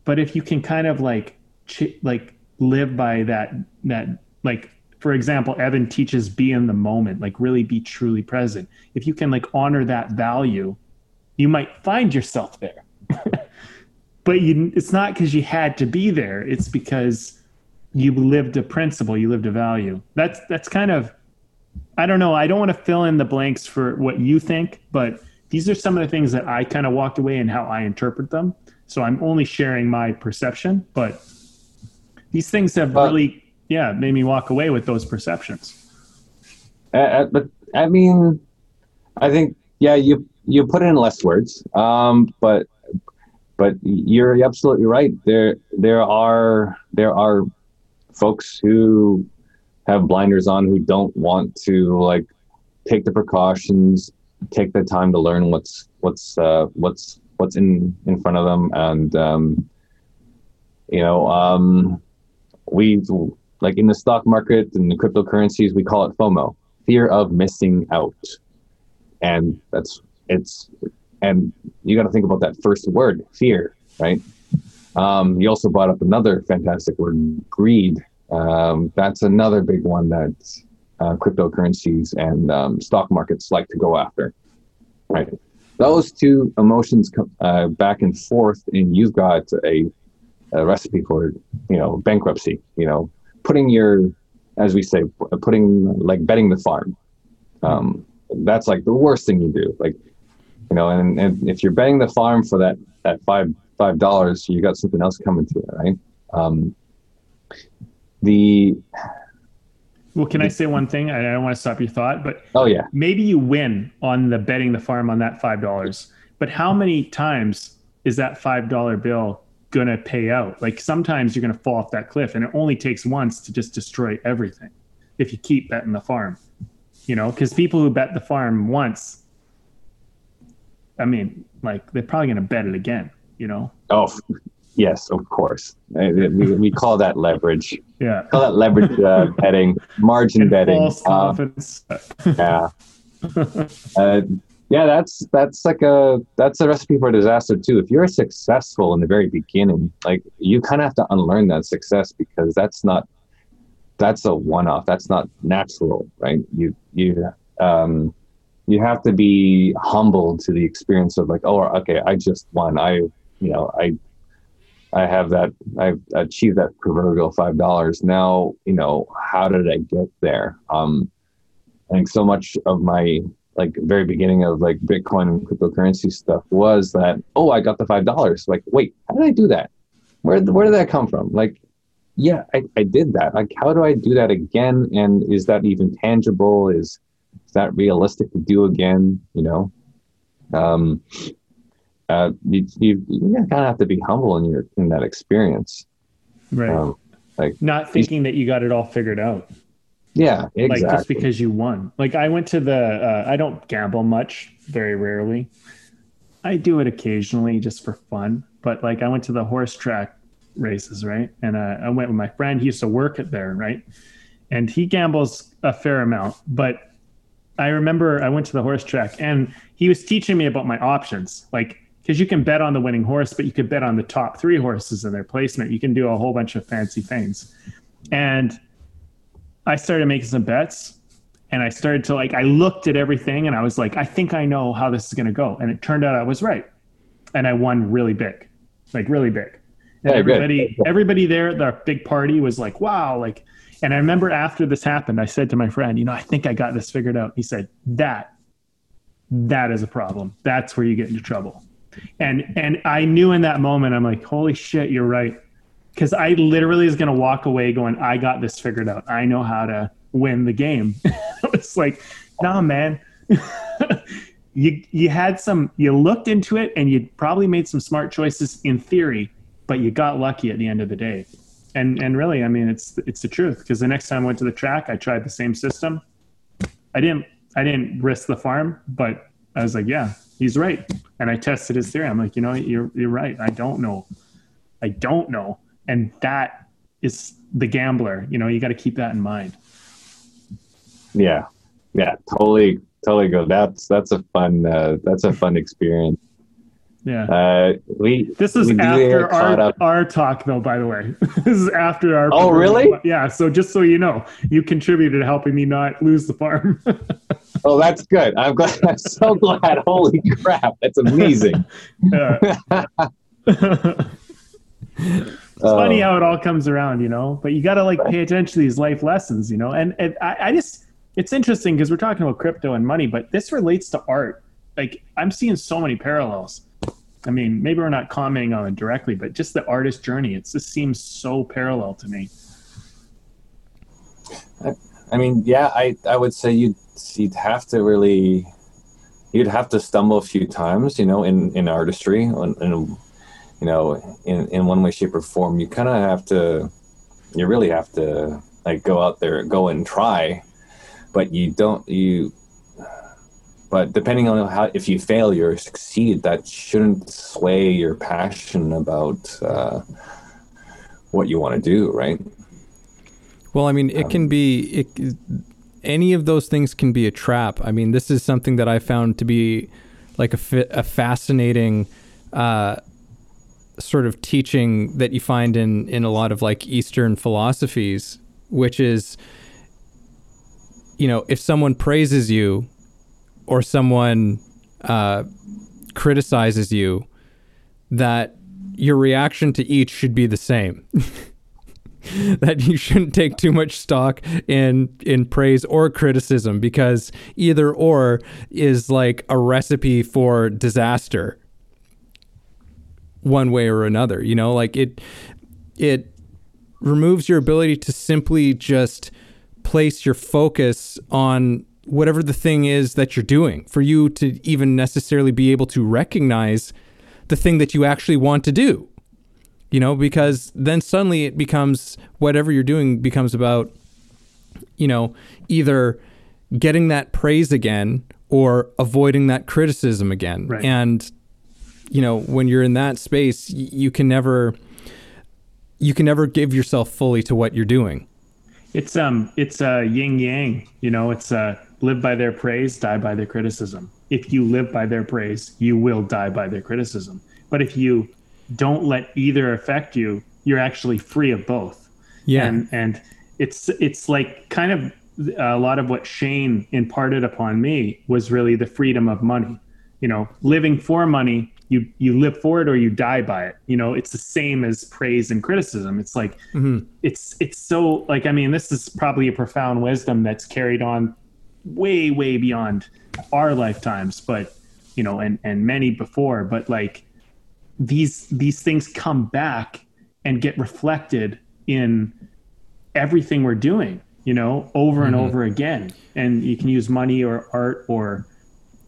but if you can kind of like ch- like live by that that like for example, Evan teaches be in the moment, like really be truly present. If you can like honor that value, you might find yourself there. [LAUGHS] but you, it's not because you had to be there. It's because you lived a principle, you lived a value. That's that's kind of I don't know. I don't want to fill in the blanks for what you think, but these are some of the things that I kind of walked away and how I interpret them. So I'm only sharing my perception, but these things have really yeah, made me walk away with those perceptions. Uh, but I mean, I think yeah, you you put in less words, um, but but you're absolutely right. There there are there are folks who have blinders on who don't want to like take the precautions, take the time to learn what's what's uh, what's what's in in front of them, and um, you know um, we've like in the stock market and the cryptocurrencies, we call it FOMO, fear of missing out. And that's it's and you got to think about that first word, fear, right? Um, you also brought up another fantastic word, greed. Um, that's another big one that uh, cryptocurrencies and um, stock markets like to go after, right? Those two emotions come uh, back and forth, and you've got a, a recipe for you know bankruptcy. You know, putting your, as we say, putting like betting the farm. Um, that's like the worst thing you do. Like, you know, and, and if you're betting the farm for that that five five dollars, you got something else coming to it, right? Um, the well, can I say one thing? I don't want to stop your thought, but oh yeah, maybe you win on the betting the farm on that five dollars. But how many times is that five dollar bill to pay out. Like sometimes you're going to fall off that cliff, and it only takes once to just destroy everything if you keep betting the farm. You know, because people who bet the farm once, I mean, like they're probably going to bet it again. You know. Oh, yes, of course. We, we call that leverage. Yeah. Call that leverage uh, [LAUGHS] betting, margin and betting. Uh, yeah. [LAUGHS] Uh, yeah, that's that's like a that's a recipe for disaster too. If you're successful in the very beginning, like you kind of have to unlearn that success because that's not that's a one-off. That's not natural, right? You you um you have to be humble to the experience of like, oh, okay, I just won. I you know I I have that I've achieved that proverbial five dollars. Now you know how did I get there? Um, I think so much of my like very beginning of like Bitcoin and cryptocurrency stuff was that oh I got the five dollars like wait how did I do that where where did that come from like yeah I, I did that like how do I do that again and is that even tangible is that realistic to do again you know um uh you you, you kind of have to be humble in your in that experience right um, like not thinking that you got it all figured out yeah, exactly. Like just because you won. Like I went to the. Uh, I don't gamble much, very rarely. I do it occasionally just for fun. But like I went to the horse track races, right? And uh, I went with my friend. He used to work at there, right? And he gambles a fair amount. But I remember I went to the horse track and he was teaching me about my options, like because you can bet on the winning horse, but you could bet on the top three horses in their placement. You can do a whole bunch of fancy things, and I started making some bets and I started to like I looked at everything and I was like, I think I know how this is gonna go. And it turned out I was right. And I won really big. Like really big. And oh, everybody good. everybody there at the big party was like, wow, like and I remember after this happened, I said to my friend, you know, I think I got this figured out. He said, That that is a problem. That's where you get into trouble. And and I knew in that moment, I'm like, holy shit, you're right because I literally was going to walk away going, I got this figured out. I know how to win the game. [LAUGHS] it's like, nah, man. [LAUGHS] you you had some you looked into it and you probably made some smart choices in theory, but you got lucky at the end of the day. And and really, I mean, it's it's the truth because the next time I went to the track, I tried the same system. I didn't I didn't risk the farm, but I was like, yeah, he's right. And I tested his theory. I'm like, you know, you're you're right. I don't know. I don't know and that is the gambler you know you got to keep that in mind yeah yeah totally totally good that's that's a fun uh, that's a fun experience yeah. Uh, we this is we after our, our talk though by the way. [LAUGHS] This is after our oh really? Yeah so just so you know you contributed to helping me not lose the farm. [LAUGHS] Oh that's good. I'm glad i'm so glad. Holy crap that's amazing. [LAUGHS] It's uh, funny how it all comes around, you know. But you got to like pay attention to these life lessons, you know. And, and I, I just, it's interesting because we're talking about crypto and money, but this relates to art. Like I'm seeing so many parallels. I mean, maybe we're not commenting on it directly, but just the artist journey, it just seems so parallel to me. I, mean, yeah, I, I would say you'd you'd have to really you'd have to stumble a few times, you know, in in artistry, and you know, in, in one way, shape, or form, you kind of have to, you really have to like go out there, go and try, but you don't, you, but depending on how, if you fail or succeed, that shouldn't sway your passion about uh, what you want to do, right? Well, I mean, it um, can be, it, any of those things can be a trap. I mean, this is something that I found to be like a, a fascinating uh, sort of teaching that you find in in a lot of like Eastern philosophies, which is, you know, if someone praises you or someone uh, criticizes you, that your reaction to each should be the same. [LAUGHS] that you shouldn't take too much stock in in praise or criticism because either or is like a recipe for disaster one way or another. You know, like it it removes your ability to simply just place your focus on whatever the thing is that you're doing for you to even necessarily be able to recognize the thing that you actually want to do. You know, because then suddenly it becomes whatever you're doing becomes about, you know, either getting that praise again or avoiding that criticism again. Right. And you know, when you're in that space, you can never you can never give yourself fully to what you're doing. It's um it's uh yin yang, you know, it's uh live by their praise, die by their criticism. If you live by their praise, you will die by their criticism. But if you don't let either affect you, you're actually free of both. Yeah. And and it's it's like kind of a lot of what Shane imparted upon me was really the freedom of money. You know, living for money, you you live for it or you die by it. You know, it's the same as praise and criticism. It's like mm-hmm. it's it's so like I mean, this is probably a profound wisdom that's carried on way way beyond our lifetimes, but you know, and and many before, but like these these things come back and get reflected in everything we're doing you know over mm-hmm. and over again. And you can use money or art or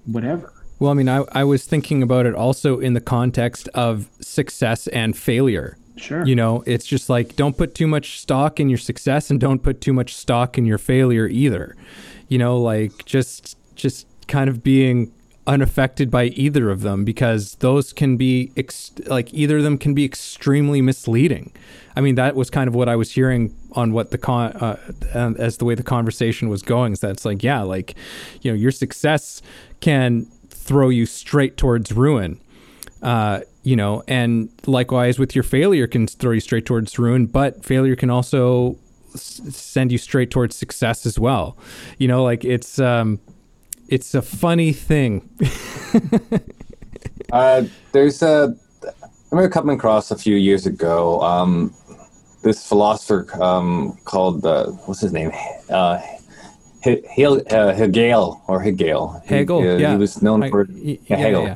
whatever. Well i mean I, I was thinking about it also in the context of success and failure. Sure. You know it's just like don't put too much stock in your success and don't put too much stock in your failure either you know like just just kind of being unaffected by either of them because those can be ex- like either of them can be extremely misleading. I mean, that was kind of what I was hearing on what the con uh, as the way the conversation was going. Is that it's like, yeah, like you know, your success can throw you straight towards ruin. Uh, you know, and likewise with your failure can throw you straight towards ruin, but failure can also send you straight towards success as well. You know, like it's um, it's a funny thing. [LAUGHS] uh, there's a I remember coming across a few years ago. Um, this philosopher um, called uh, what's his name? Uh, Hegel, uh, Hegel or Hegel. Hegel. He, uh, yeah. he was known I, for yeah, yeah, Hegel. Yeah,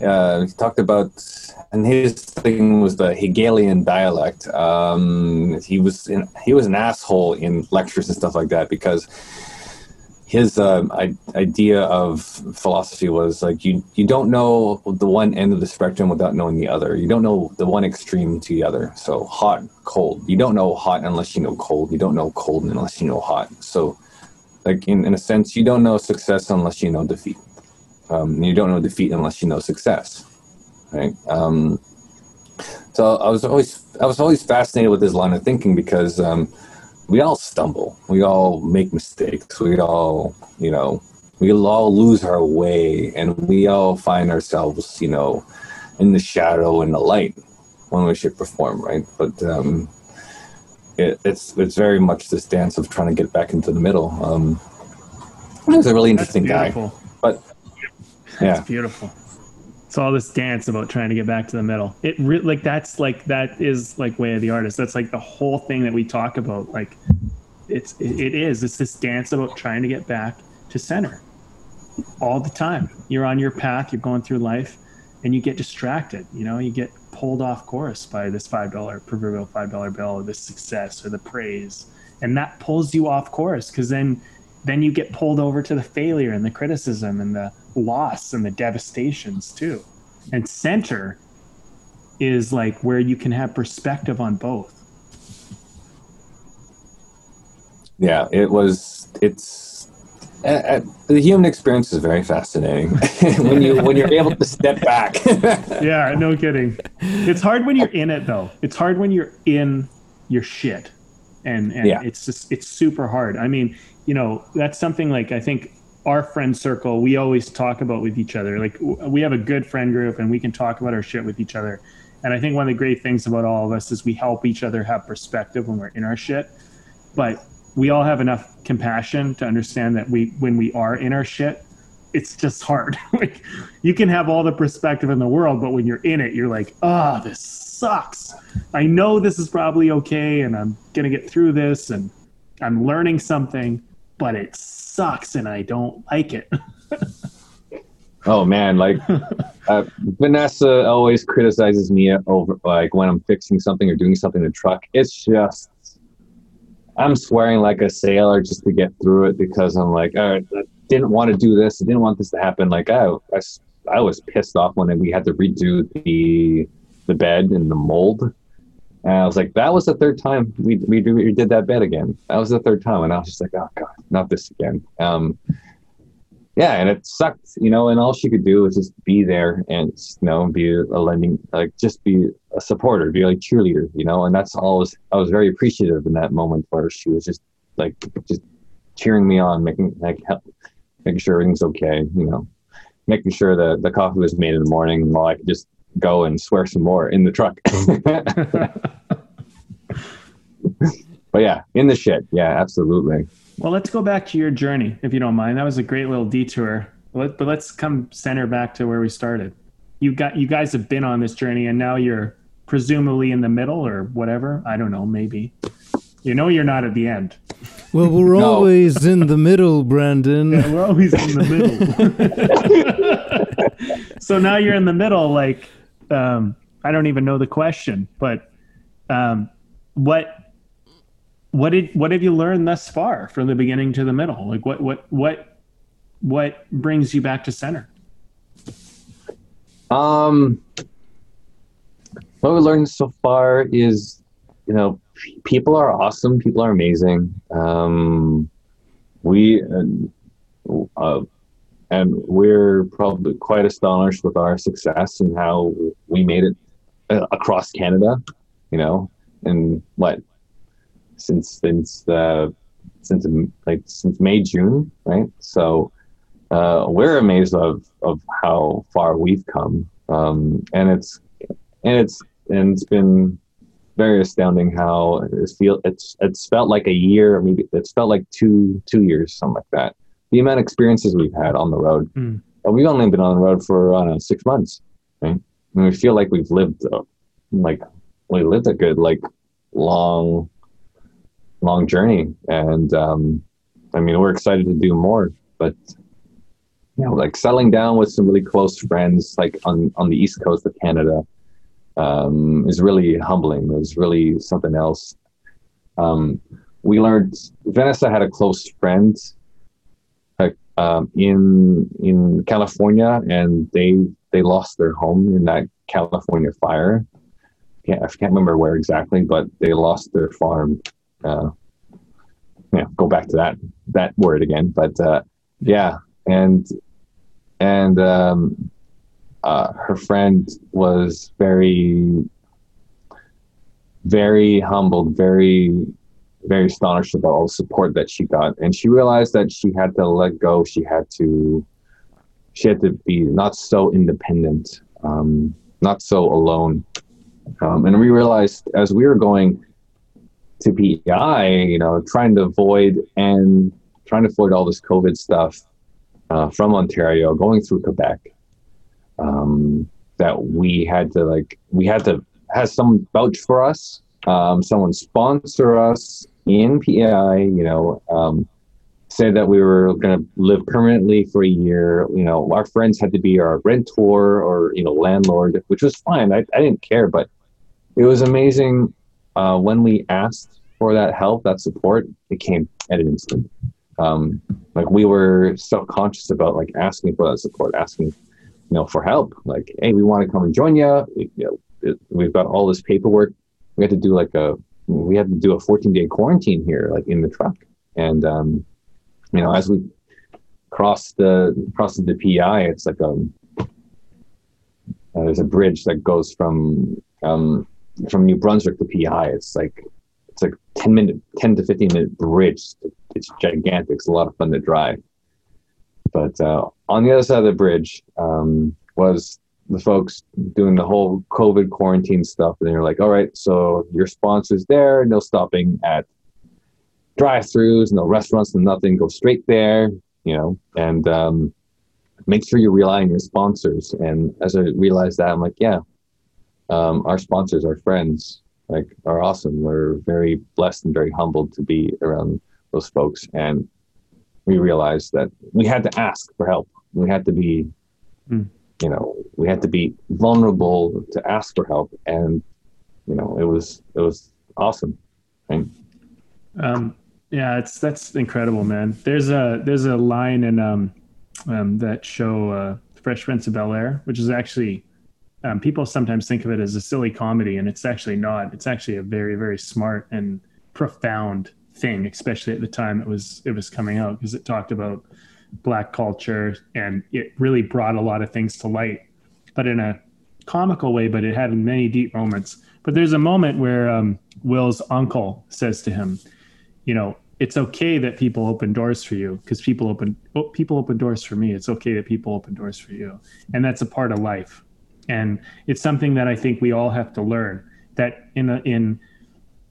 uh, he talked about, and his thing was the Hegelian dialect. Um, he was in, he was an asshole in lectures and stuff like that because his uh, idea of philosophy was like you you don't know the one end of the spectrum without knowing the other. You don't know the one extreme to the other. So hot, cold. You don't know hot unless you know cold. You don't know cold unless you know hot. So, like in, in a sense, you don't know success unless you know defeat. Um, you don't know defeat unless you know success, right? Um, so I was always I was always fascinated with this line of thinking because. Um, we all stumble. We all make mistakes. We all, you know, we all lose our way and we all find ourselves, you know, in the shadow and the light when we should perform, right? But um, it, it's it's very much this dance of trying to get back into the middle. Um, he's a really interesting guy, yeah, That's beautiful it's all this dance about trying to get back to the middle. It re- like that's like that is like way of the artist. That's like the whole thing that we talk about. Like it's it, it is. It's this dance about trying to get back to center all the time. You're on your path. You're going through life, and you get distracted. You know, you get pulled off course by this five dollar proverbial five dollar bill, or this success, or the praise, and that pulls you off course because then then you get pulled over to the failure and the criticism and the loss and the devastations too. And center is like where you can have perspective on both. Yeah, it was. It's uh, uh, the human experience is very fascinating [LAUGHS] when you when you're able to step back. [LAUGHS] yeah, no kidding. It's hard when you're in it though. It's hard when you're in your shit, and and yeah. it's just it's super hard. I mean, you know, that's something like I think our friend circle we always talk about with each other. Like we have a good friend group and we can talk about our shit with each other. And i think one of the great things about all of us is we help each other have perspective when we're in our shit. But we all have enough compassion to understand that we when we are in our shit it's just hard. [LAUGHS] Like you can have all the perspective in the world but when you're in it you're like ah oh, this sucks. I know this is probably okay and i'm gonna get through this and i'm learning something but it sucks and I don't like it. [LAUGHS] oh man, like [LAUGHS] uh, Vanessa always criticizes me over like when I'm fixing something or doing something in the truck. It's just I'm swearing like a sailor just to get through it because I'm like, all right, I didn't want to do this. I didn't want this to happen. Like I, I, I was pissed off when we had to redo the the bed and the mold. And I was like, that was the third time we, we, we did that bed again. That was the third time. And I was just like, oh, God, not this again. Um, yeah, and it sucked, you know, and all she could do was just be there and, you know, be a lending, like just be a supporter, be like cheerleader, you know, and that's all I was, I was very appreciative in that moment where she was just like, just cheering me on, making like help, making sure everything's okay. You know, making sure that the coffee was made in the morning while I could just go and swear some more in the truck. [LAUGHS] Mm-hmm. [LAUGHS] but yeah, in the shit. Yeah, absolutely. Well, let's go back to your journey, if you don't mind. That was a great little detour. But let's come center back to where we started. You got you guys have been on this journey, and now you're presumably in the middle or whatever. I don't know. Maybe you know you're not at the end. Well, we're [LAUGHS] no. always in the middle, Brandon. Yeah, we're always in the middle. so now you're in the middle. Like, um, I don't even know the question, but um, what what did what have you learned thus far from the beginning to the middle? Like what what what what brings you back to center? Um, what we learned so far is, you know, people are awesome. People are amazing. Um, we uh, uh, and we're probably quite astonished with our success and how we made it uh, across Canada. You know, and what since since the since like since May June, right? So uh, we're amazed of of how far we've come, um, and it's and it's and it's been very astounding how it's feel it's it's felt like a year, maybe it's felt like two two years, something like that. The amount of experiences we've had on the road, mm. we've only been on the road for I don't know six months, right? And we feel like we've lived uh, like we lived a good like long long journey, and um, I mean we're excited to do more, but you know, like settling down with some really close friends, like on on the east coast of Canada, um, is really humbling. It was really something else. Um, we learned Vanessa had a close friend um, in in California, and they they lost their home in that California fire. I can't, I can't remember where exactly, but they lost their farm. Uh, yeah, go back to that that word again. But uh, yeah, and and um, uh, her friend was very, very humbled, very, very astonished about all the support that she got, and she realized that she had to let go. She had to, she had to be not so independent, um, not so alone. Um, and we realized as we were going to PEI, you know, trying to avoid and trying to avoid all this COVID stuff uh, from Ontario, going through Quebec, um, that we had to like we had to have someone vouch for us, um, someone sponsor us in PEI. You know, um, say that we were going to live permanently for a year. You know, our friends had to be our rentor or you know landlord, which was fine. I, I didn't care, but it was amazing uh, when we asked for that help, that support, it came at an instant um, like we were self-conscious about like asking for that support asking you know for help like hey we want to come and join you, we, you know, it, we've got all this paperwork we had to do like a we had to do a 14 day quarantine here like in the truck. And um you know as we cross the cross the PI, it's like um uh, there's a bridge that goes from um from New Brunswick to PI. it's like it's like 10 minute 10 to 15 minute bridge. It's gigantic. It's a lot of fun to drive. But uh, on the other side of the bridge um, was the folks doing the whole covid quarantine stuff and they're like all right so your sponsors there no stopping at drive-throughs no restaurants no nothing go straight there you know and um, make sure you rely on your sponsors and as i realized that i'm like yeah um, our sponsors our friends like are awesome. We're very blessed and very humbled to be around those folks. And we realized that we had to ask for help. We had to be, mm. You know, we had to be vulnerable to ask for help. And, you know, it was, it was awesome. Um, yeah, it's, that's incredible, man. There's a, there's a line in, um, um, that show, uh, Fresh Prince of Bel Air, which is actually um, people sometimes think of it as a silly comedy, and it's actually not. It's actually a very, very smart and profound thing, especially at the time it was it was coming out, because it talked about black culture and it really brought a lot of things to light, but in a comical way. But it had many deep moments. But there's a moment where um, Will's uncle says to him, "You know, it's okay that people open doors for you because people open oh, people open doors for me. It's okay that people open doors for you, and that's a part of life. And it's something that I think we all have to learn that in a, in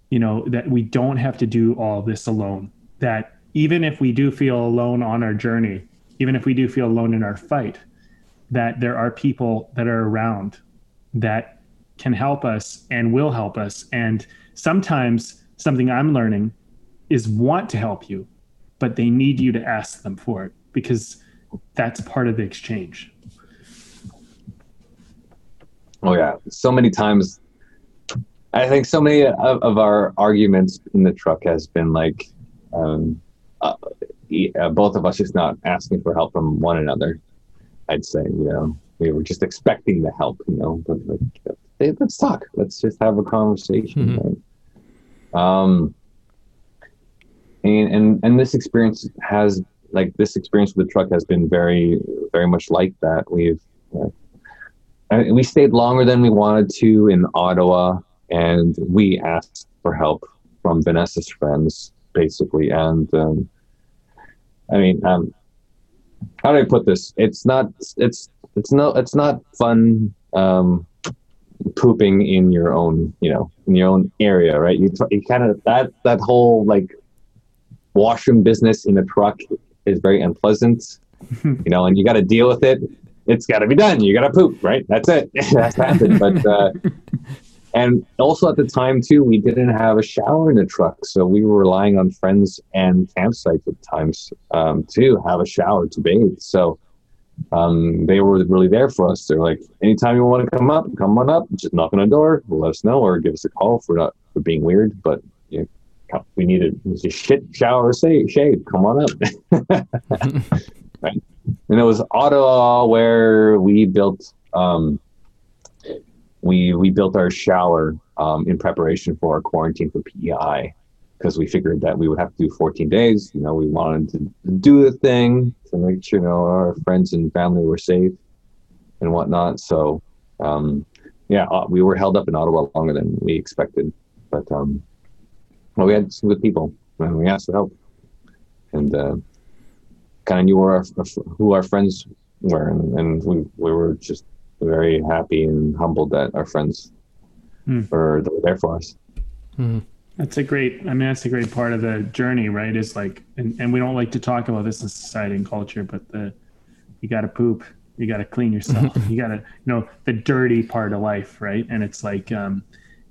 you know that we don't have to do all this alone. That even if we do feel alone on our journey, even if we do feel alone in our fight, that there are people that are around that can help us and will help us. And sometimes something I'm learning is want to help you, but they need you to ask them for it because that's part of the exchange. Oh yeah, so many times. I think so many of, of our arguments in the truck has been like, um, uh, uh, both of us just not asking for help from one another. I'd say, you know, we were just expecting the help, you know, but like, hey, let's talk. Let's just have a conversation. Mm-hmm. Right? Um, and and and this experience has like this experience with the truck has been very very much like that. We've uh, we stayed longer than we wanted to in Ottawa, and we asked for help from Vanessa's friends, basically. And um, I mean, um, how do I put this? It's not. It's it's no. It's not fun. Um, pooping in your own, you know, in your own area, right? You, you kind of that that whole like washroom business in a truck is very unpleasant, [LAUGHS] you know, and you got to deal with it. It's got to be done. You got to poop, right? That's it. [LAUGHS] That's happened. But uh, and also at the time too, we didn't have a shower in the truck, so we were relying on friends and campsites at times um, to have a shower to bathe. So um, they were really there for us. They're like, anytime you want to come up, come on up. Just knock on the door, let us know, or give us a call for not for being weird. But you know, we needed a shit shower say, shade. Come on up. [LAUGHS] right. And it was Ottawa where we built um, we we built our shower um, in preparation for our quarantine for PEI because we figured that we would have to do 14 days. You know, we wanted to do the thing to make sure you know our friends and family were safe and whatnot. So um, yeah, uh, we were held up in Ottawa longer than we expected, but um, well, we had some good people and we asked for help and uh, kind of knew our, who our friends were and, and, we, we were just very happy and humbled that our friends mm. were, were, there for us mm. that's a great i mean that's a great part of the journey right is like and, and we don't like to talk about this in society and culture but the you got to poop you got to clean yourself [LAUGHS] you got to you know the dirty part of life right and it's like um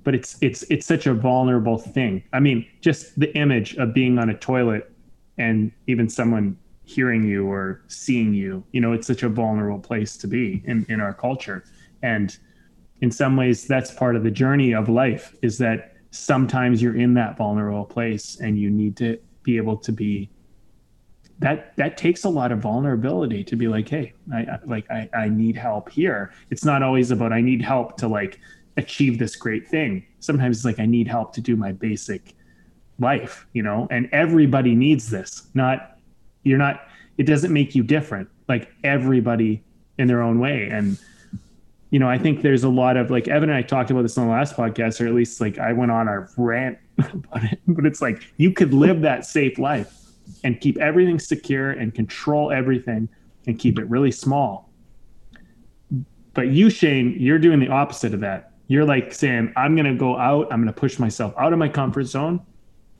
but it's it's it's such a vulnerable thing. I mean, just the image of being on a toilet and even someone hearing you or seeing you, you know, it's such a vulnerable place to be in in our culture. And in some ways that's part of the journey of life is that sometimes you're in that vulnerable place and you need to be able to be that that takes a lot of vulnerability to be like hey i, I like I, I need help here it's not always about i need help to like achieve this great thing. Sometimes it's like I need help to do my basic life, you know, and everybody needs this. Not you're not it doesn't make you different. Like everybody in their own way and you know, I think there's a lot of like Evan and I talked about this on the last podcast, or at least like I went on our rant [LAUGHS] about it. But it's like you could live that safe life and keep everything secure and control everything and keep it really small. But you, Shane, you're doing the opposite of that you're like saying, I'm going to go out, I'm going to push myself out of my comfort zone.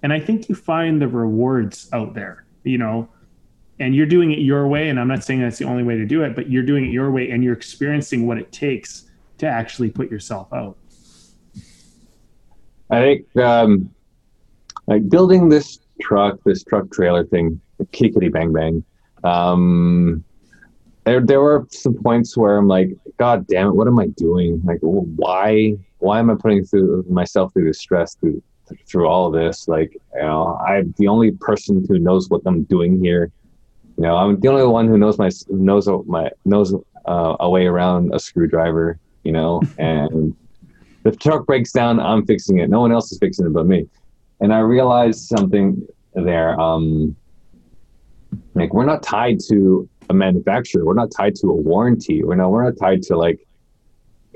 And I think you find the rewards out there, you know, and you're doing it your way. And I'm not saying that's the only way to do it, but you're doing it your way and you're experiencing what it takes to actually put yourself out. I think um, like building this truck, this truck trailer thing, kickity bang bang. Um, there there were some points where I'm like, God damn it, what am I doing? Like, why why am I putting through myself through this stress through through all of this? Like, you know, I'm the only person who knows what I'm doing here. You know, I'm the only one who knows my knows my knows uh, a way around a screwdriver. You know, [LAUGHS] and if the truck breaks down, I'm fixing it. No one else is fixing it but me. And I realized something there. Um, like we're not tied to a manufacturer. We're not tied to a warranty. We're not. We're not tied to like.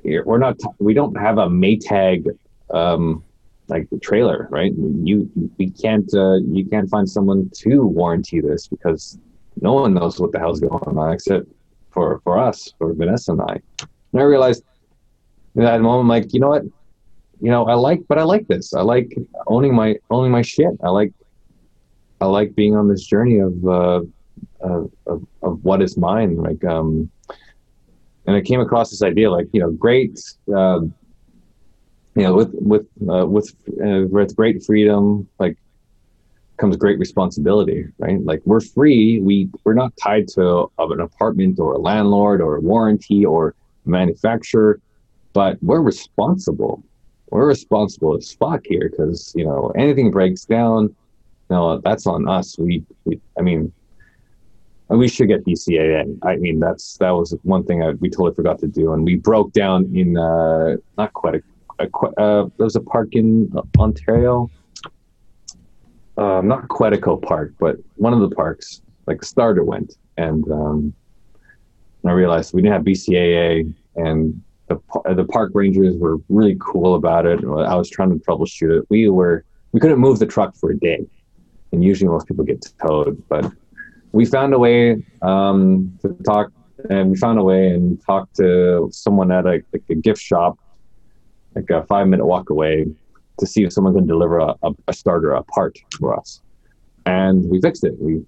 We're not. We don't have a Maytag um, like the trailer, right? You we can't uh, you can't find someone to warranty this because no one knows what the hell's going on except for for us, for Vanessa and I. And I realized in that moment, like, you know what? You know, I like, but I like this. I like owning my owning my shit. I like I like being on this journey of uh, of, of, of what is mine. Like, um, and I came across this idea, like, you know, great, uh, you know, with with uh, with uh, with great freedom, like comes great responsibility, right? Like we're free. We we're not tied to of an apartment or a landlord or a warranty or a manufacturer, but we're responsible. We're responsible as fuck here because you know anything breaks down, no, that's on us. We, we I mean, we should get BCAA. I mean, that's that was one thing I, we totally forgot to do, and we broke down in uh, not quite a, a uh, there was a park in Ontario, uh, not Quetico Park, but one of the parks, like Starter went, and um, I realized we didn't have BCAA, and the the park rangers were really cool about it. I was trying to troubleshoot it. We were we couldn't move the truck for a day, and usually most people get towed, but we found a way um, to talk, and we found a way and talk to someone at a, like a gift shop, like a five minute walk away, to see if someone can deliver a, a, a starter, a part for us. And we fixed it. We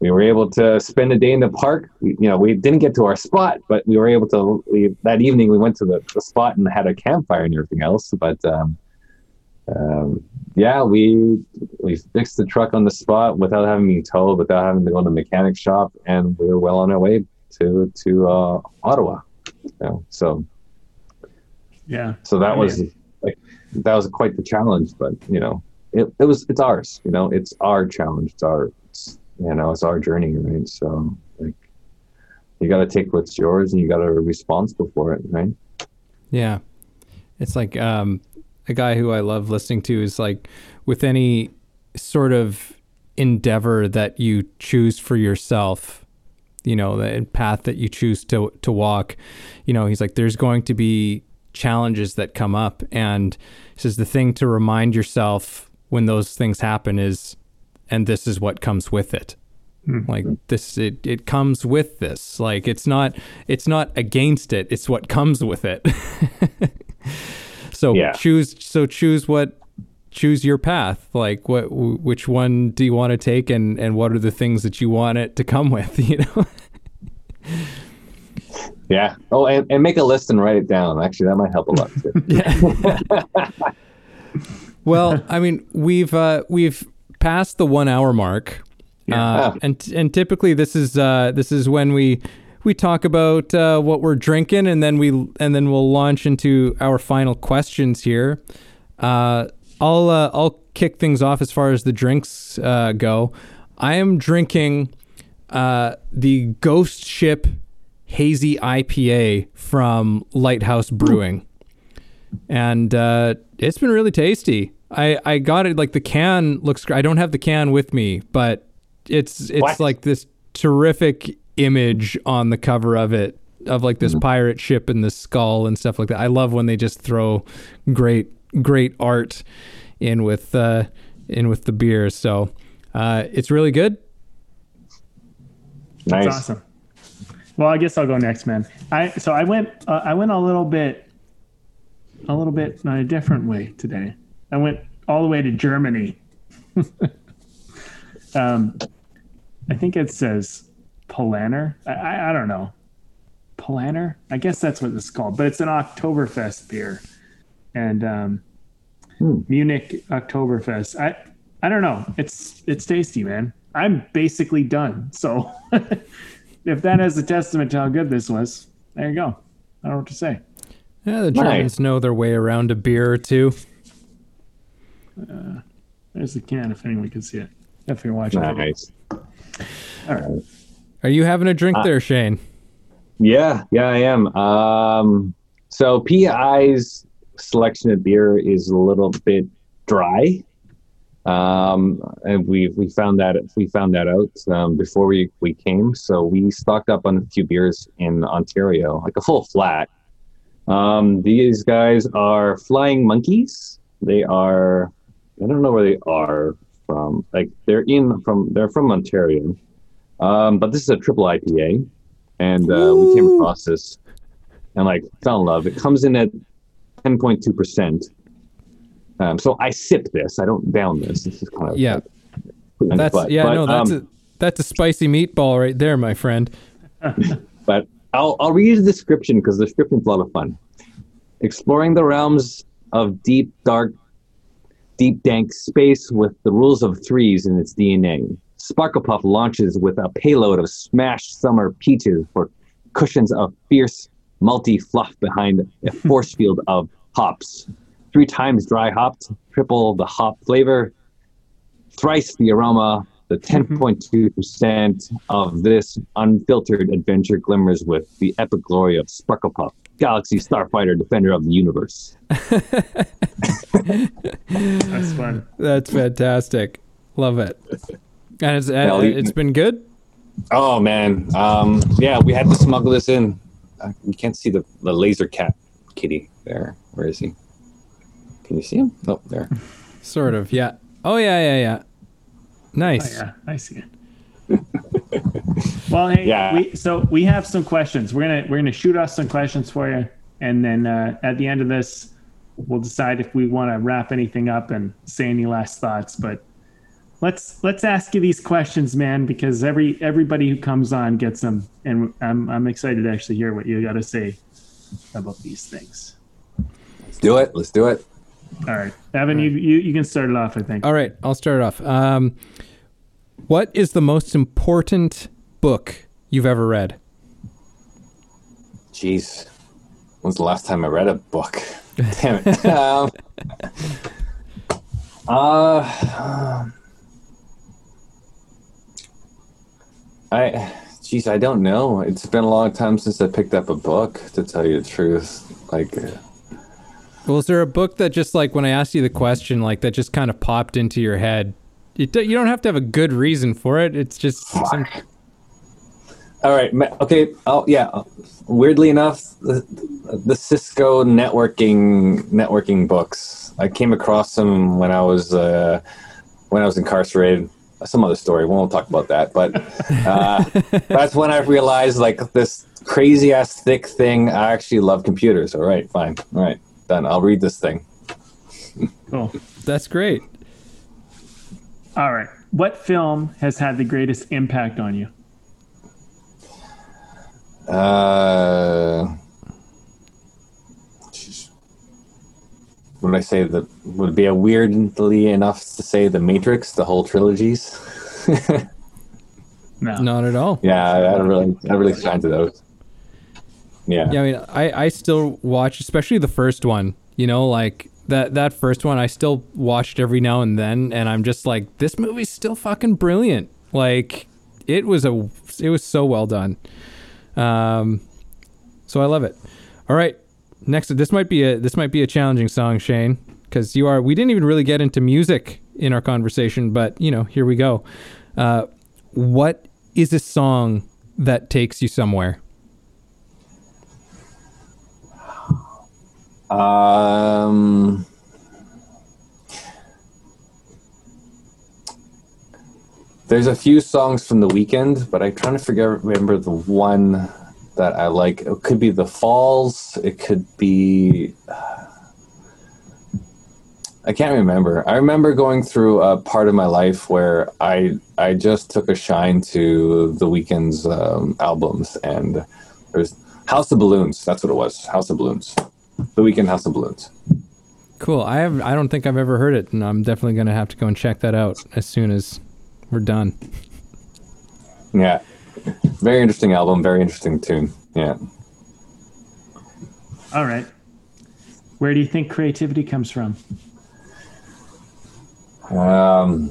we were able to spend a day in the park. We, you know, we didn't get to our spot, but we were able to. We, that evening, we went to the, the spot and had a campfire and everything else. But um, um, yeah, we we fixed the truck on the spot without having me towed, without having to go to the mechanic shop, and we were well on our way to to uh, Ottawa. so yeah, so that I was like that was quite the challenge, but you know, it, it was it's ours. You know, it's our challenge. It's our it's, you know it's our journey, right? So like you got to take what's yours, and you got to be responsible for it, right? Yeah, it's like um, a guy who I love listening to is like with any sort of endeavor that you choose for yourself, you know, the path that you choose to to walk, you know, he's like there's going to be challenges that come up and says the thing to remind yourself when those things happen is and this is what comes with it. Mm-hmm. Like this it, it comes with this. Like it's not it's not against it, it's what comes with it. [LAUGHS] So yeah. choose so choose what choose your path. Like what which one do you want to take and and what are the things that you want it to come with, [LAUGHS] you know? [LAUGHS] yeah. Oh, and, and make a list and write it down. Actually, that might help a lot too. [LAUGHS] [LAUGHS] well, I mean, we've uh, we've passed the one hour mark. Yeah. Uh, and and typically this is uh, this is when we we talk about uh, what we're drinking, and then we and then we'll launch into our final questions here. Uh, I'll uh, I'll kick things off as far as the drinks uh, go. I am drinking uh, the Ghost Ship Hazy IPA from Lighthouse Brewing, and uh, it's been really tasty. I, I got it like the can looks. I don't have the can with me, but it's it's what? like this terrific image on the cover of it of like this mm-hmm. pirate ship and the skull and stuff like that. I love when they just throw great great art in with uh, in with the beer. So uh, it's really good. Nice. That's awesome. Well, I guess I'll go next, man. I so I went uh, I went a little bit a little bit in a different way today. I went all the way to Germany. [LAUGHS] um, I think it says Paulaner. I, I, I don't know. Paulaner? I guess that's what it's called, but it's an Oktoberfest beer. And um, hmm. Munich Oktoberfest. I I don't know. It's it's tasty, man. I'm basically done. So [LAUGHS] if that is a testament to how good this was, there you go. I don't know what to say. Yeah, the Germans nice. know their way around a beer or two. Uh, there's the can if anyone can see it. If you're watching. Nice. All right. Are you having a drink uh, there, Shane? Yeah, yeah, I am. Um, so PEI's selection of beer is a little bit dry. Um, and we we found that we found that out um, before we, we came. So we stocked up on a few beers in Ontario, like a full flat. Um, these guys are Flying Monkeys. they are. I don't know where they are from. Like they're in from. They're from Ontario, um, but this is a triple IPA, and uh, we came across this and like fell in love. It comes in at ten point two percent. Um, so I sip this. I don't down this. This is kind of yeah. Like, that's butt. yeah. But, no, that's um, a that's a spicy meatball right there, my friend. [LAUGHS] but I'll I'll read the description because the description's a lot of fun. Exploring the realms of deep, dark, deep, dank space with the rules of threes in its DNA. Sparkle Puff launches with a payload of smashed summer peaches for cushions of fierce, multi fluff behind a force field of hops. Three times dry hopped, triple the hop flavor, thrice the aroma. The 10.2% of this unfiltered adventure glimmers with the epic glory of Sparkle Puff, Galaxy Starfighter, Defender of the Universe. That's fun. That's fantastic. Love it. And it's, uh, it's been good? Oh, man. Um, yeah, we had to smuggle this in. Uh, you can't see the, the laser cat kitty there. Where is he? Can you see him? Oh, there. Sort of, yeah. Oh, yeah, yeah, yeah. Nice. Oh, yeah, I see it. well, hey, yeah. we, so we have some questions. We're gonna we're gonna shoot off some questions for you, and then uh, at the end of this, we'll decide if we want to wrap anything up and say any last thoughts. But let's let's ask you these questions, man, because every everybody who comes on gets them, and I'm I'm excited to actually hear what you got to say about these things. Let's do it. Let's do it. All right, Evan, You, you you can start it off. I think. All right, I'll start it off. Um, what is the most important book you've ever read? Jeez, when's the last time I read a book? [LAUGHS] Damn it. um, uh, I, geez, I don't know. It's been a long time since I picked up a book, to tell you the truth. Like, well, is there a book that just like when I asked you the question, like that just kind of popped into your head? You, do, you don't have to have a good reason for it. It's just. Some... All right. Okay. Oh, yeah. Weirdly enough, the, the Cisco networking networking books. I came across them when I was uh, when I was incarcerated. Some other story. We won't talk about that. But uh, [LAUGHS] that's when I realized, like this crazy ass thick thing. I actually love computers. All right. Fine. All right done. I'll read this thing. Cool. [LAUGHS] That's great. All right. What film has had the greatest impact on you? Uh, would I say that would be a weirdly enough to say the Matrix, the whole trilogies? [LAUGHS] no, not at all. Yeah, I, I really, I really shine to those. Yeah. Yeah, I mean, I I still watch, especially the first one. You know, like that that first one, I still watched every now and then, and I'm just like, this movie's still fucking brilliant. Like, it was a, it was so well done. Um, so I love it. All right, next, this might be a this might be a challenging song, Shane, because you are. We didn't even really get into music in our conversation, but you know, here we go. Uh, what is a song that takes you somewhere? Um, there's a few songs from the Weeknd, but I'm trying to figure remember the one that I like. It could be the Falls. It could be. [SIGHS] I can't remember. I remember going through a part of my life where I I just took a shine to the Weeknd's um, albums, and there's House of Balloons. That's what it was. House of Balloons. The Weeknd House of Balloons. Cool. I have. I don't think I've ever heard it, and I'm definitely going to have to go and check that out as soon as we're done. Yeah, very interesting album. Very interesting tune. Yeah. All right. Where do you think creativity comes from? Um,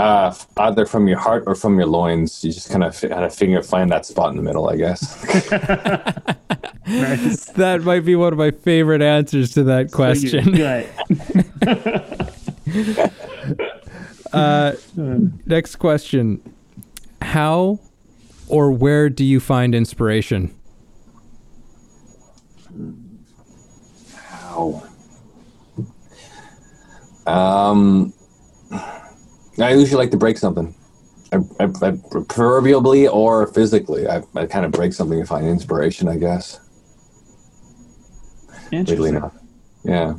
uh, either from your heart or from your loins. You just kind of kind of figure find that spot in the middle, I guess. [LAUGHS] nice. [LAUGHS] That might be one of my favorite answers to that question. [LAUGHS] uh, next question: How or where do you find inspiration? How? Um, I usually like to break something. I, I, I proverbially or physically, I, I kind of break something to find inspiration, I guess. Interesting. Enough. Yeah.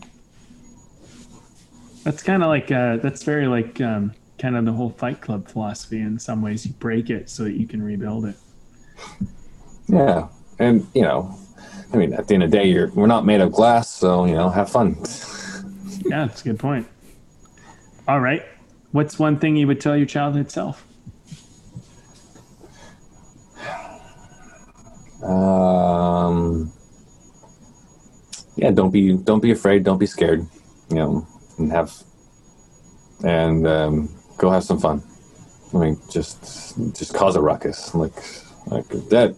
That's kind of like uh, that's very like um, kind of the whole Fight Club philosophy. In some ways, you break it so that you can rebuild it. Yeah, and you know, I mean, at the end of the day, you're we're not made of glass, so you know, have fun. yeah, that's a good point. All right, what's one thing you would tell your childhood self? Um, yeah, don't be don't be afraid, don't be scared, you know, and have and um, go have some fun. I mean, just just cause a ruckus, like like that.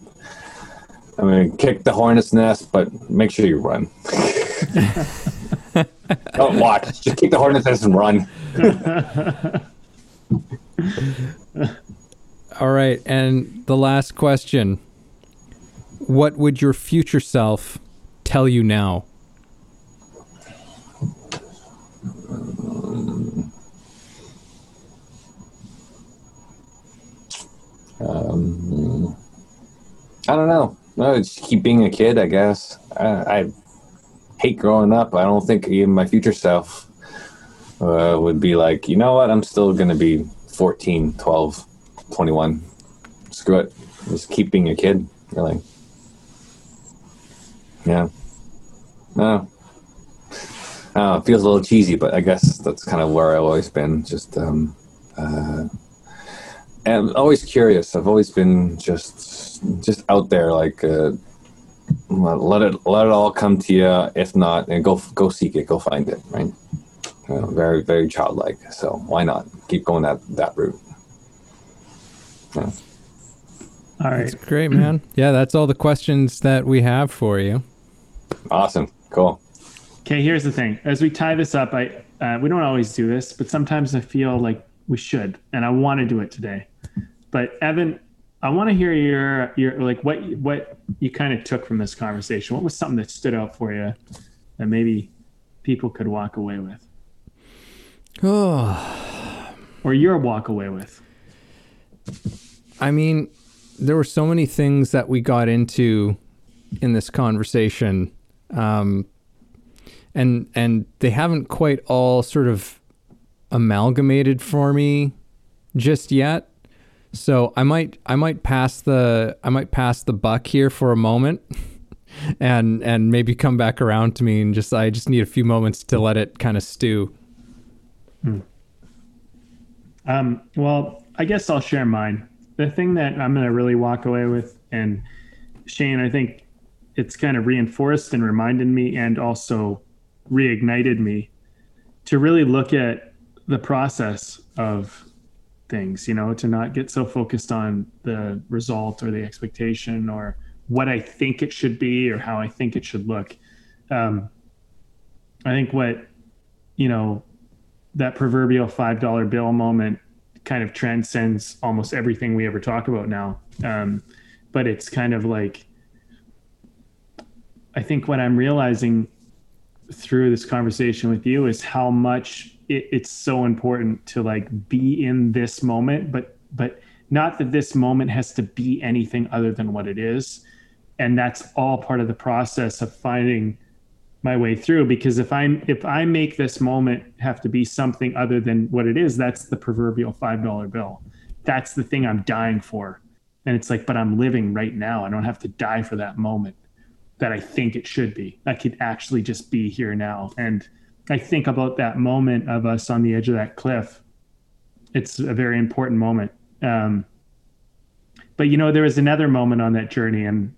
I mean, kick the hornet's nest, but make sure you run. [LAUGHS] [LAUGHS] [LAUGHS] Don't watch. Just kick the hornet's nest and run. [LAUGHS] All right, and the last question: What would your future self tell you now? Um, I don't know. No, just keep being a kid, I guess. I, I hate growing up. I don't think even my future self uh, would be like, you know what? I'm still going to be 14, 12, 21. Screw it. Just keep being a kid, really. Yeah. No. Uh, it feels a little cheesy, but I guess that's kind of where I've always been. Just um, uh, and I'm always curious. I've always been just just out there, like uh, let it let it all come to you. If not, and go go seek it, go find it. Right? Uh, very very childlike. So why not keep going that that route? Yeah. All right, that's great, man. [CLEARS THROAT] Yeah, that's all the questions that we have for you. Awesome, cool. Okay, here's the thing. As we tie this up, I uh, we don't always do this, but sometimes I feel like we should, and I want to do it today. But Evan, I want to hear your your like what what you kind of took from this conversation. What was something that stood out for you that maybe people could walk away with? Oh. [SIGHS] Or your walk away with. I mean, there were so many things that we got into in this conversation. Um, and and they haven't quite all sort of amalgamated for me just yet. So I might I might pass the I might pass the buck here for a moment [LAUGHS] and and maybe come back around to me and just I just need a few moments to let it kind of stew. Hmm. Um, well, I guess I'll share mine. The thing that I'm going to really walk away with, and Shane, I think it's kind of reinforced and reminded me, and also reignited me to really look at the process of things, you know, to not get so focused on the result or the expectation or what I think it should be or how I think it should look. Um, I think what, you know, that proverbial $5 bill moment kind of transcends almost everything we ever talk about now. Um, but it's kind of like, I think what I'm realizing through this conversation with you is how much it, it's so important to like be in this moment, but but not that this moment has to be anything other than what it is, and that's all part of the process of finding my way through because if i'm if i make this moment have to be something other than what it is that's the proverbial five dollar bill. That's the thing i'm dying for. And it's like but i'm living right now. I don't have to die for that moment that i think it should be. I could actually just be here now. And I think about that moment of us on the edge of that cliff. It's a very important moment. Um, but you know, there was another moment on that journey, and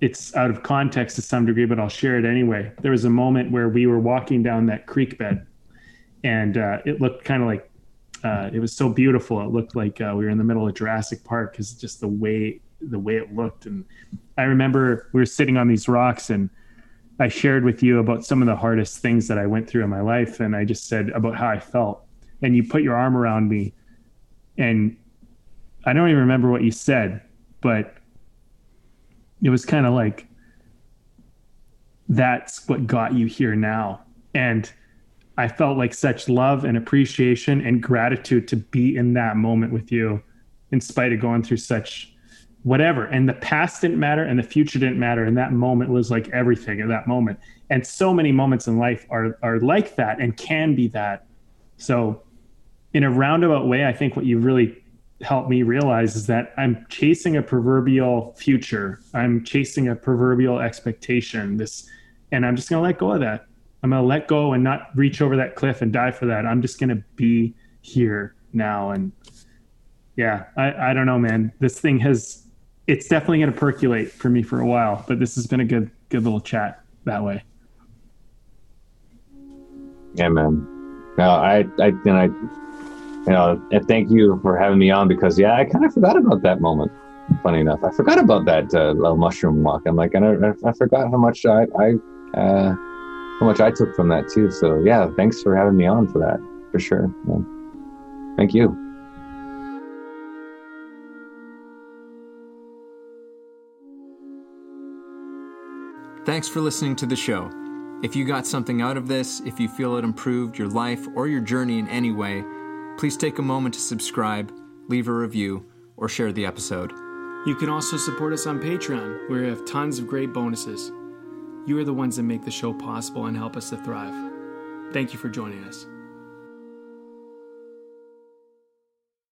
it's out of context to some degree, but I'll share it anyway. There was a moment where we were walking down that creek bed, and uh, it looked kind of like uh, it was so beautiful. It looked like uh, we were in the middle of Jurassic Park because just the way the way it looked. And I remember we were sitting on these rocks and I shared with you about some of the hardest things that I went through in my life. And I just said about how I felt. And you put your arm around me. And I don't even remember what you said, but it was kind of like, that's what got you here now. And I felt like such love and appreciation and gratitude to be in that moment with you, in spite of going through such whatever. And the past didn't matter and the future didn't matter. And that moment was like everything at that moment. And so many moments in life are are like that and can be that. So in a roundabout way, I think what you really helped me realize is that I'm chasing a proverbial future. I'm chasing a proverbial expectation. This and I'm just gonna let go of that I'm to let go and not reach over that cliff and die for that. I'm just to be here now. And yeah, I, I don't know, man. This thing has, it's definitely going to percolate for me for a while, but this has been a good, good little chat that way. Yeah, man. No, I, I, and I, you know, and thank you for having me on because yeah, I kind of forgot about that moment. Funny enough, I forgot about that uh, little mushroom walk. I'm like, and I, I forgot how much I, I, uh, how much I took from that too. So yeah, thanks for having me on for that, for sure. Thank you. Thanks for listening to the show. If you got something out of this, if you feel it improved your life or your journey in any way, please take a moment to subscribe, leave a review, or share the episode. You can also support us on Patreon, where we have tons of great bonuses. You are the ones that make the show possible and help us to thrive. Thank you for joining us.